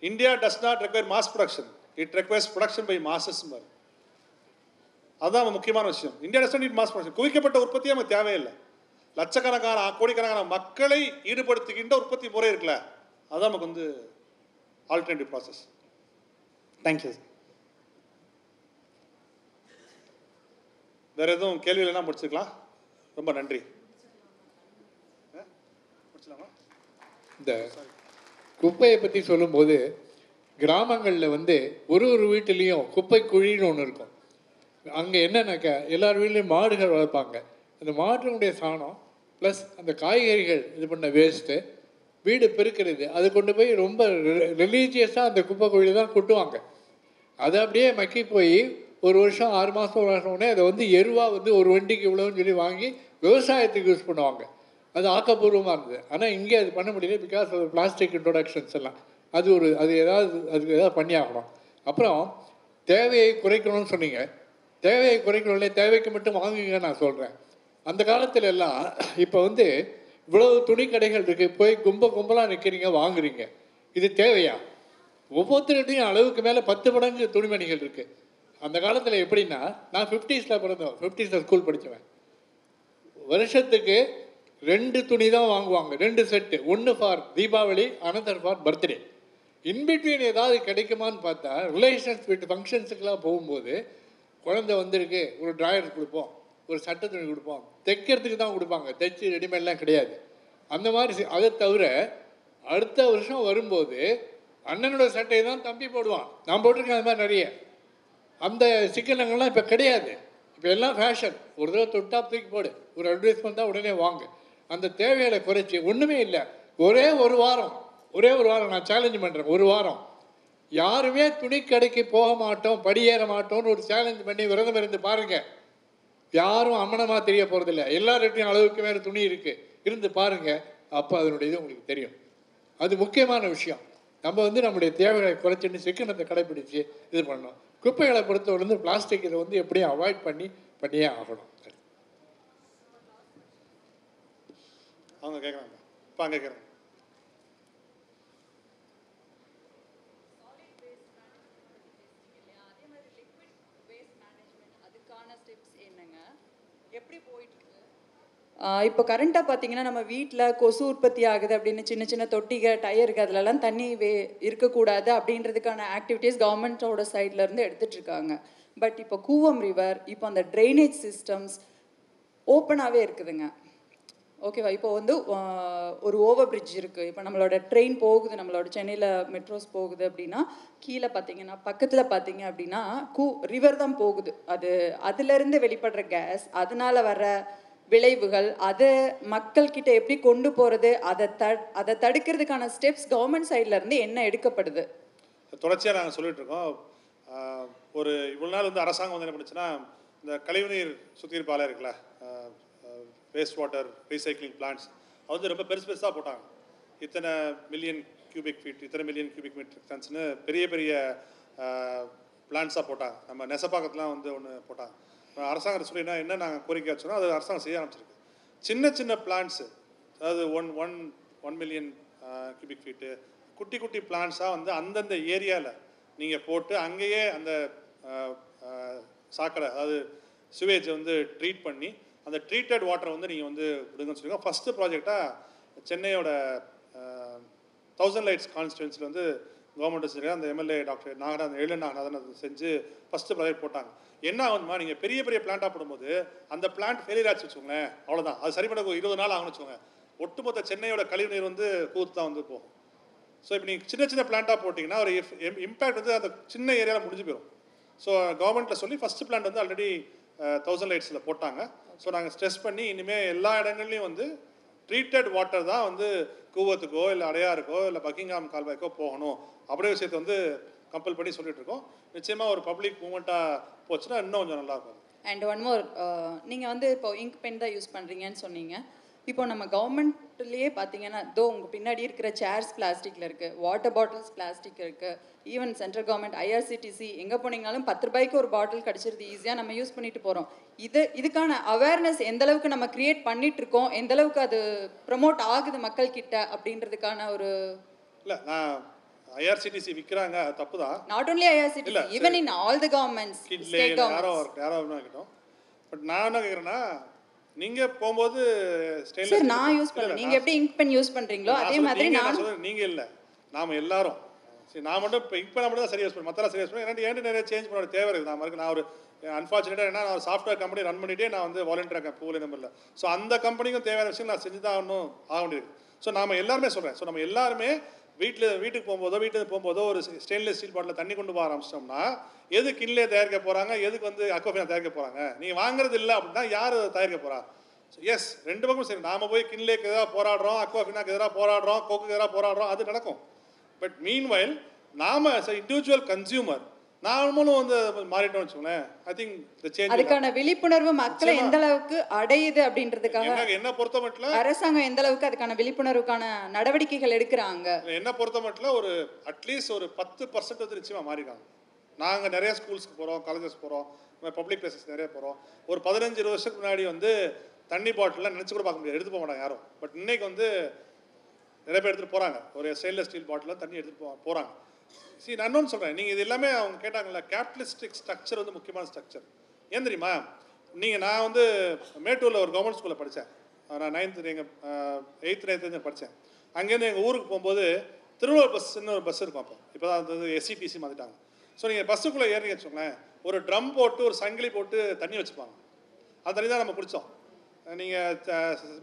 A: India does not require mass production it requires production by masses அதுதான் முக்கியமான விஷயம். India does need mass production குவிக்கப்பட்ட உற்பத்தி நமக்கு தேவையில்லை. லட்சக்கணக்கான கோடிக்கணக்கான மக்களை ஈடுபடுத்துகின்ற உற்பத்தி முறை இருக்குல்ல அதுதான் நமக்கு வந்து ஆல்டர்னேட்டிவ் ப்ராசஸ்
G: தேங்க்யூ
A: வேற எதுவும் கேள்வி எல்லாம் முடிச்சுக்கலாம். ரொம்ப நன்றி.
H: இந்த குப்பையை பற்றி சொல்லும்போது கிராமங்களில் வந்து ஒரு ஒரு வீட்டிலையும் குப்பை குழின்னு ஒன்று இருக்கும். அங்கே என்னன்னாக்கா எல்லார் வீட்லேயும் மாடுகள் வளர்ப்பாங்க. அந்த மாட்டினுடைய சாணம் ப்ளஸ் அந்த காய்கறிகள் இது பண்ண வேஸ்ட்டு வீடு பெருக்கிறது அது கொண்டு போய் ரொம்ப ரிலீஜியஸாக அந்த குப்பை குழி தான் கொட்டுவாங்க. அது அப்படியே மக்கி போய் ஒரு வருஷம் ஆறு மாதம் ஒரு வருஷம் உடனே அதை வந்து எருவாக வந்து ஒரு வண்டிக்கு இவ்வளோன்னு சொல்லி வாங்கி விவசாயத்துக்கு யூஸ் பண்ணுவாங்க. அது ஆக்கப்பூர்வமாக இருந்தது. ஆனால் இங்கே அது பண்ண முடியல பிகாஸ் அது பிளாஸ்டிக் இன்ட்ரொடக்ஷன்ஸ் எல்லாம். அது ஒரு அது ஏதாவது அதுக்கு ஏதாவது பண்ணி ஆகணும் அப்புறம் தேவையை குறைக்கணும்னு சொன்னீங்க. தேவையை குறைக்கணும்ல தேவைக்கு மட்டும் வாங்குங்க நான் சொல்கிறேன் அந்த காலத்துல எல்லாம் இப்போ வந்து இவ்வளவு துணி கடைகள் இருக்குது போய் கும்ப கும்பலாக நிற்கிறீங்க வாங்குறீங்க. இது தேவையா? ஒவ்வொருத்தருடையும் அளவுக்கு மேலே பத்து மடங்கு துணிமணிகள் இருக்குது அந்த காலத்தில் எப்படின்னா நான் ஃபிஃப்டிஸில் பிறந்தோம் ஃபிஃப்டிஸில் ஸ்கூல் படித்தவன் வருஷத்துக்கு ரெண்டு துணி தான் வாங்குவாங்க. ரெண்டு செட்டு ஒன்று for Deepavali another for birthday in between ஏதாவது கிடைக்குமான்னு பார்த்தா ரிலேஷன்ஸ் வீட்டு ஃபங்க்ஷன்ஸுக்கெல்லாம் போகும்போது குழந்தை வந்திருக்கு ஒரு ட்ராயர் கொடுப்போம். ஒரு சட்டை துணி கொடுப்போம். தைக்கிறதுக்கு தான் கொடுப்பாங்க. தைச்சு ரெடிமேட்லாம் கிடையாது. அந்த மாதிரி அதை தவிர அடுத்த வருஷம் வரும்போது அண்ணனோட சட்டையை தான் தம்பி போடுவான். நான் போட்டிருக்கேன் அது மாதிரி நிறைய. அந்த சிக்கனங்கள்லாம் இப்போ கிடையாது. இப்போ எல்லாம் ஃபேஷன் ஒரு தடவை தொட்டா தூக்கி போடு. ஒரு அட்வர்டைஸ்மெண்ட் தான் உடனே வாங்க. அந்த தேவைகளை குறைச்சி ஒன்றுமே இல்லை. ஒரே ஒரு வாரம். ஒரே ஒரு வாரம் நான் சேலஞ்ச் பண்ணுறேன் ஒரு வாரம். யாருமே துணி கடைக்கு போக மாட்டோம் படியேற மாட்டோம்னு ஒரு சேலஞ்ச் பண்ணி விரதம் இருந்து பாருங்கள் யாரும் அம்மனமாக தெரிய போகிறதில்ல எல்லார்கிட்டையும் அளவுக்கு மேலே துணி இருக்குது இருந்து பாருங்கள் அப்போ அதனுடைய இது உங்களுக்கு தெரியும். அது முக்கியமான விஷயம். நம்ம வந்து நம்முடைய தேவைகளை குறைச்சிட்டு சிக்கனத்தை கடைப்பிடிச்சு இது பண்ணணும். குப்பைகளை பொறுத்தவரைந்து பிளாஸ்டிக் இதை வந்து எப்படியும் அவாய்ட் பண்ணி பண்ணியே ஆகணும்.
A: அவங்க கேட்குறாங்க இப்போ அங்கே கேட்குறாங்க
I: அதுக்கான ஸ்டெப்ஸ் என்னங்க எப்படி போயிட்டு இருக்கு இப்போ கரண்ட்டாக பார்த்தீங்கன்னா நம்ம வீட்டில் கொசு உற்பத்தி ஆகுது அப்படின்னு சின்ன சின்ன தொட்டிக டயருக்கு அதுலலாம் தண்ணி வே இருக்கக்கூடாது அப்படின்றதுக்கான ஆக்டிவிட்டீஸ் கவர்மெண்ட்டோட சைட்லேருந்து எடுத்துட்டு இருக்காங்க. பட் இப்போ கூவம் ரிவர் இப்போ அந்த ட்ரைனேஜ் சிஸ்டம்ஸ் ஓப்பனாகவே இருக்குதுங்க. ஓகேவா இப்போ வந்து ஒரு ஓவர் பிரிட்ஜ் இருக்குது இப்போ நம்மளோட ட்ரெயின் போகுது நம்மளோட சென்னையில் மெட்ரோஸ் போகுது அப்படின்னா கீழே பார்த்தீங்கன்னா பக்கத்தில் பார்த்தீங்க அப்படின்னா கூ ரிவர் தான் போகுது. அது அதுலேருந்து வெளிப்படுற கேஸ் அதனால வர விளைவுகள் அதை மக்கள்கிட்ட எப்படி கொண்டு போகிறது அதை த அதை தடுக்கிறதுக்கான ஸ்டெப்ஸ் கவர்மெண்ட் சைட்லேருந்து என்ன எடுக்கப்படுது?
A: தொடர்ச்சியாக நாங்கள் சொல்லிட்டு இருக்கோம். ஒரு இவ்வளோ நாள் வந்து அரசாங்கம் வந்து என்ன பண்ணுச்சுன்னா இந்த கழிவுநீர் சுத்திகரிப்பாலை இருக்குல்ல வேஸ்ட் வாட்டர் ரீசைக்ளிங் பிளான்ஸ் அது வந்து ரொம்ப பெருசு பெருசாக போட்டாங்க. இத்தனை மில்லியன் கியூபிக் ஃபீட் இத்தனை மில்லியன் கியூபிக் மீட்டர் டன்ஸ்னு பெரிய பெரிய பிளான்ஸாக போட்டாங்க. நம்ம நெசப்பாக்கத்துலாம் வந்து ஒன்று போட்டாங்க. அரசாங்கம் சொல்லினா என்ன நாங்கள் கோரிக்கை வச்சோன்னா அது அரசாங்கம் செய்ய ஆரம்பிச்சிருக்கு. சின்ன சின்ன பிளான்ஸு அதாவது one one one million cubic feet குட்டி குட்டி பிளான்ஸாக வந்து அந்தந்த ஏரியாவில் நீங்கள் போட்டு அங்கேயே அந்த சாக்கடை அதாவது சுவேஜை வந்து ட்ரீட் பண்ணி அந்த ட்ரீட்டட் வாட்டரை வந்து நீங்கள் வந்து விடுங்கன்னு சொல்லியிருக்கோம் ஃபஸ்ட்டு ப்ராஜெக்டாக சென்னையோட தௌசண்ட் லைட்ஸ் கான்ஸ்டுவன்சில் வந்து கவர்மெண்ட் வச்சுருக்காங்க அந்த எம்எல்ஏ டாக்டர் நாகநாதன் எழு நாகராஜன் அதை செஞ்சு ஃபஸ்ட்டு ப்ராஜெக்ட் போட்டாங்க. என்ன ஆகுதுமா நீங்கள் பெரிய பெரிய பிளான்ட்டாக போடும்போது அந்த பிளான்ட் ஃபெயிலியர் ஆச்சு வச்சுக்கோங்களேன் அவ்வளோதான் அது சரி பண்ண இருபது நாள் ஆகும்னு வச்சுக்கோங்க. ஒட்டுமொத்த சென்னையோட கழிவுநீர் வந்து கூத்து தான் வந்து போகும். ஸோ இப்போ நீங்கள் சின்ன சின்ன பிளான்ட்டாக போட்டிங்கன்னா ஒரு இம்பேக்ட் வந்து அந்த சின்ன ஏரியாவில் முடிஞ்சு போயிடும் ஸோ கவர்மெண்ட்டில் சொல்லி ஃபஸ்ட்டு பிளான்ட் வந்து ஆல்ரெடி தௌசண்ட் லைட்ஸில் போட்டாங்க. ஸோ நாங்கள் ஸ்ட்ரெஸ் பண்ணி இனிமேல் எல்லா இடங்கள்லையும் வந்து ட்ரீட்டட் வாட்டர் தான் வந்து கூவத்துக்கோ இல்லை அடையாருக்கோ இல்லை பக்கிங்காம் கால்வாய்க்கோ போகணும். அப்படியே விஷயத்தை வந்து கம்பல் பண்ணி சொல்லிட்டு இருக்கோம் நிச்சயமாக ஒரு பப்ளிக் மூமெண்ட்டாக போச்சுன்னா இன்னும் கொஞ்சம் நல்லா இருக்கும்.
I: அண்ட் ஒன் மோர் நீங்கள் வந்து இப்போ இங்க் பென் தான் யூஸ் பண்ணுறீங்கன்னு சொன்னீங்க. இப்போ நம்ம கவர்மெண்ட்லேயே பார்த்தீங்கன்னா தோ உங்கள் பின்னாடி இருக்கிற சேர்ஸ் பிளாஸ்டிக்கில் இருக்குது வாட்டர் பாட்டில்ஸ் பிளாஸ்டிக் இருக்குது ஈவன் சென்ட்ரல் கவர்மெண்ட் ஐஆர்சிடிசி எங்கே போனீங்கனாலும் பத்து ரூபாய்க்கு ஒரு பாட்டில் கிடச்சிருது ஈஸியாக நம்ம யூஸ் பண்ணிட்டு போகிறோம் இது இதுக்கான அவேர்னஸ் எந்த அளவுக்கு நம்ம கிரியேட் பண்ணிட்டு இருக்கோம் எந்த அளவுக்கு அது ப்ரமோட் ஆகுது மக்கள் கிட்ட அப்படின்றதுக்கான ஒரு
A: இல்லை நான் ஐஆர்சிடிசி விற்கிறாங்க தப்பு தான்
I: not only IRCTC even in all the governments
A: கிட்லே யாரோ யாரோ இருக்கட்டும். பட் நான் என்ன கேட்குறேன்னா நீங்கள் போகும்போது ஸ்டெயின்லெஸ்
I: சார் நான் யூஸ் பண்ணுறேன் நீங்கள் எப்படி இங்க் பென் யூஸ் பண்ணுறீங்களோ அதே மாதிரி நான்
A: நீங்கள் இல்லை. நாம எல்லாரும். சரி நான் மட்டும் இப்போ இப்போ நான் மட்டும் தான் சரி யூஸ் பண்ணேன் மற்றெல்லாம் சரி யூஸ் ஏன்னா ஏன்ட்டு நிறைய சேஞ்ச் பண்ண தேவை இருக்குது நான் நான் ஒரு அன்ஃபார்ச்சுனேட்டாக என்ன நான் சாஃப்ட்வேர் கம்பெனி ரன் பண்ணிட்டே நான் வந்து வாலண்டியர் இருக்கேன் பூவில் நம்பரில் ஸோ அந்த கம்பெனிக்கும் தேவையான விஷயம் நான் செஞ்சு தான் ஆகணும் ஆக வேண்டியது ஸோ நாம எல்லாருமே சொல்கிறேன் ஸோ நம்ம எல்லாருமே வீட்டில் வீட்டுக்கு போகும்போதோ வீட்டுக்கு போகும்போதோ ஒரு ஸ்டெயின்லெஸ் ஸ்டீல் பாட்டில் தண்ணி கொண்டு போக ஆரம்பிச்சிட்டோம்னா எது கிண்ணிலே தயாரிக்க போகிறாங்க எதுக்கு வந்து அக்வாஃபினா தயாரிக்க போகிறாங்க நீங்கள் வாங்குறது இல்லை அப்படின்னா யார் அதை தயாரிக்க போகிறா எஸ் ரெண்டு பக்கமும் சரி. நாம போய் கின்லேக்கு எதிராக போராடுறோம் அக்வாஃபினாக்கு எதிராக போராடுறோம் கோக்கு எதிராக போராடுறோம் அது நடக்கும். பட் மீன்வைல் நாம் இண்டிவிஜுவல் கன்சியூமர் நாமளும் வந்து மாறிட்டோம்னு வச்சுக்கோங்களேன். ஐ திங்க் த சேஞ்ச்
I: அதுக்கான விழிப்புணர்வு மக்களை எந்த அளவுக்கு அடையுது அப்படின்றதுக்காக
A: என்ன பொறுத்த மட்டும்
I: அரசாங்கம் எந்த அளவுக்கு அதுக்கான விழிப்புணர்வுக்கான நடவடிக்கைகள் எடுக்கிறாங்க?
A: என்ன பொறுத்த மட்டும் ஒரு அட்லீஸ்ட் ஒரு பத்து பர்சன்ட் வந்து நிச்சயமாக மாறிடுறாங்க. நாங்கள் நிறைய ஸ்கூல்ஸ்க்கு போகிறோம் காலேஜஸ் போகிறோம் பப்ளிக் பிளேசஸ் நிறைய போகிறோம் ஒரு பதினஞ்சு இருபது வருஷத்துக்கு முன்னாடி வந்து தண்ணி பாட்டிலாம் நினச்சி கூட பார்க்க முடியாது எடுத்து போக மாட்டாங்க யாரும். பட் இன்னைக்கு வந்து நிறைய பேர் எடுத்துகிட்டு போகிறாங்க ஒரு ஸ்டெயின்லெஸ் ஸ்டீல் பாட்டில் தண்ணி எடுத்துகிட்டு போ போகிறாங்க சரி நான் இன்னொன்று சொல்கிறேன் நீங்கள் இது எல்லாமே அவங்க கேட்டாங்கல்ல கேபிட்டலிஸ்டிக் ஸ்ட்ரக்சர் வந்து முக்கியமான ஸ்ட்ரக்சர் ஏன் தெரியுமா? நீங்கள் நான் வந்து மேட்டூரில் ஒரு கவர்மெண்ட் ஸ்கூலில் படித்தேன் நான் நைன்த்து எங்கள் எயித்து நைன்த்து படித்தேன் அங்கேருந்து எங்கள் ஊருக்கு போகும்போது திருவள்ளுவர் பஸ்ன்னு ஒரு பஸ் இருக்கும் அப்போ. இப்போ தான் அது எஸ்சிடிசி மாற்றிட்டாங்க ஸோ நீங்கள் பஸ்ஸுக்குள்ளே ஏறிங்க வச்சுக்கோங்களேன். ஒரு ட்ரம் போட்டு ஒரு சங்கிலி போட்டு தண்ணி வச்சுப்பாங்க. அந்த தண்ணி தான் நம்ம குடித்தோம் நீங்கள்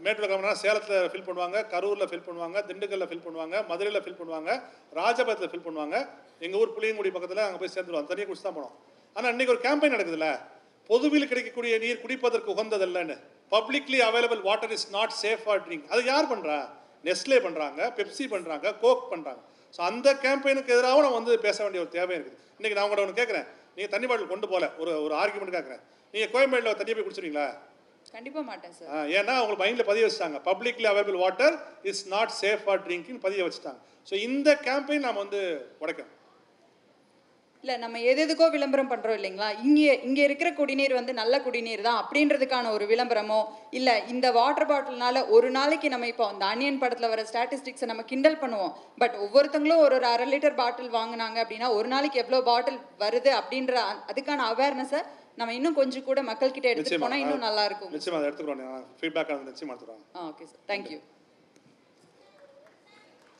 A: மேட்டூர் கிளம்புனா சேலத்தில் ஃபில் பண்ணுவாங்க கரூரில் ஃபில் பண்ணுவாங்க திண்டுக்கல்லில் ஃபில் பண்ணுவாங்க மதுரையில் ஃபில் பண்ணுவாங்க ராஜபாத்தில் ஃபில் பண்ணுவாங்க. எங்கள் ஊர் புளியங்குடி பக்கத்தில் அங்கே போய் சேர்ந்துருவோம். அந்த குடிச்சு தான் போனோம். ஆனால் இன்றைக்கி ஒரு கேம்பெயின் நடக்குதுல்ல? பொதுவில் கிடைக்கக்கூடிய நீர் குடிப்பதற்கு உகந்ததில்லைன்னு. Publicly available water is not safe for drink அது யார் பண்ணுறா நெஸ்லே பண்ணுறாங்க பெப்சி பண்ணுறாங்க கோக் பண்ணுறாங்க ஸோ அந்த கேம்பெயினுக்கு எதிராகவும் நம்ம வந்து பேச வேண்டிய ஒரு தேவை இருக்குது. இன்றைக்கி நான் உங்கள்ட்ட ஒன்று கேட்குறேன் நீங்கள் தண்ணி பாட்டில் கொண்டு போகல. ஒரு ஒரு ஆர்குமெண்ட் கேட்குறேன் நீங்கள் கோயம்பேட்டில் தண்ணி போய் குடிச்சிருவீங்களா?
I: கண்டிப்பாக மாட்டேன் சார்
A: ஏன்னா உங்களுக்கு மைண்டில் பதிய வச்சுட்டாங்க. Publicly available water is not safe for drinking பதிய வச்சுட்டாங்க. ஸோ இந்த கேம்பெயின் நம்ம வந்து உடைக்கணும்.
I: இல்லை நம்ம எது எதுக்கோ விளம்பரம் பண்ணுறோம் இல்லைங்களா? இங்கே இங்கே இருக்கிற குடிநீர் வந்து நல்ல குடிநீர் தான் அப்படின்றதுக்கான ஒரு விளம்பரமோ இல்லை இந்த வாட்டர் பாட்டில்னால ஒரு நாளைக்கு நம்ம இப்போ அந்த அனியன் படத்தில் வர ஸ்டாட்டிஸ்டிக்ஸை நம்ம கிண்டல் பண்ணுவோம். பட் ஒவ்வொருத்தங்களும் ஒரு ஒரு அரை லிட்டர் பாட்டில் வாங்குனாங்க அப்படின்னா ஒரு நாளைக்கு எவ்வளோ பாட்டில் வருது அப்படின்ற அதுக்கான அவேர்னஸை நம்ம இன்னும் கொஞ்சம் கூட மக்கள்கிட்ட எடுத்துட்டு
A: நிச்சயமா.
I: போனால் இன்னும் நல்லா இருக்கும்.
A: நிச்சயமா அதை எடுத்துக்கிறோம். ஃபீட்பேக் நிச்சயமா எடுத்துக்கிறோம்.
I: Okay sir thank you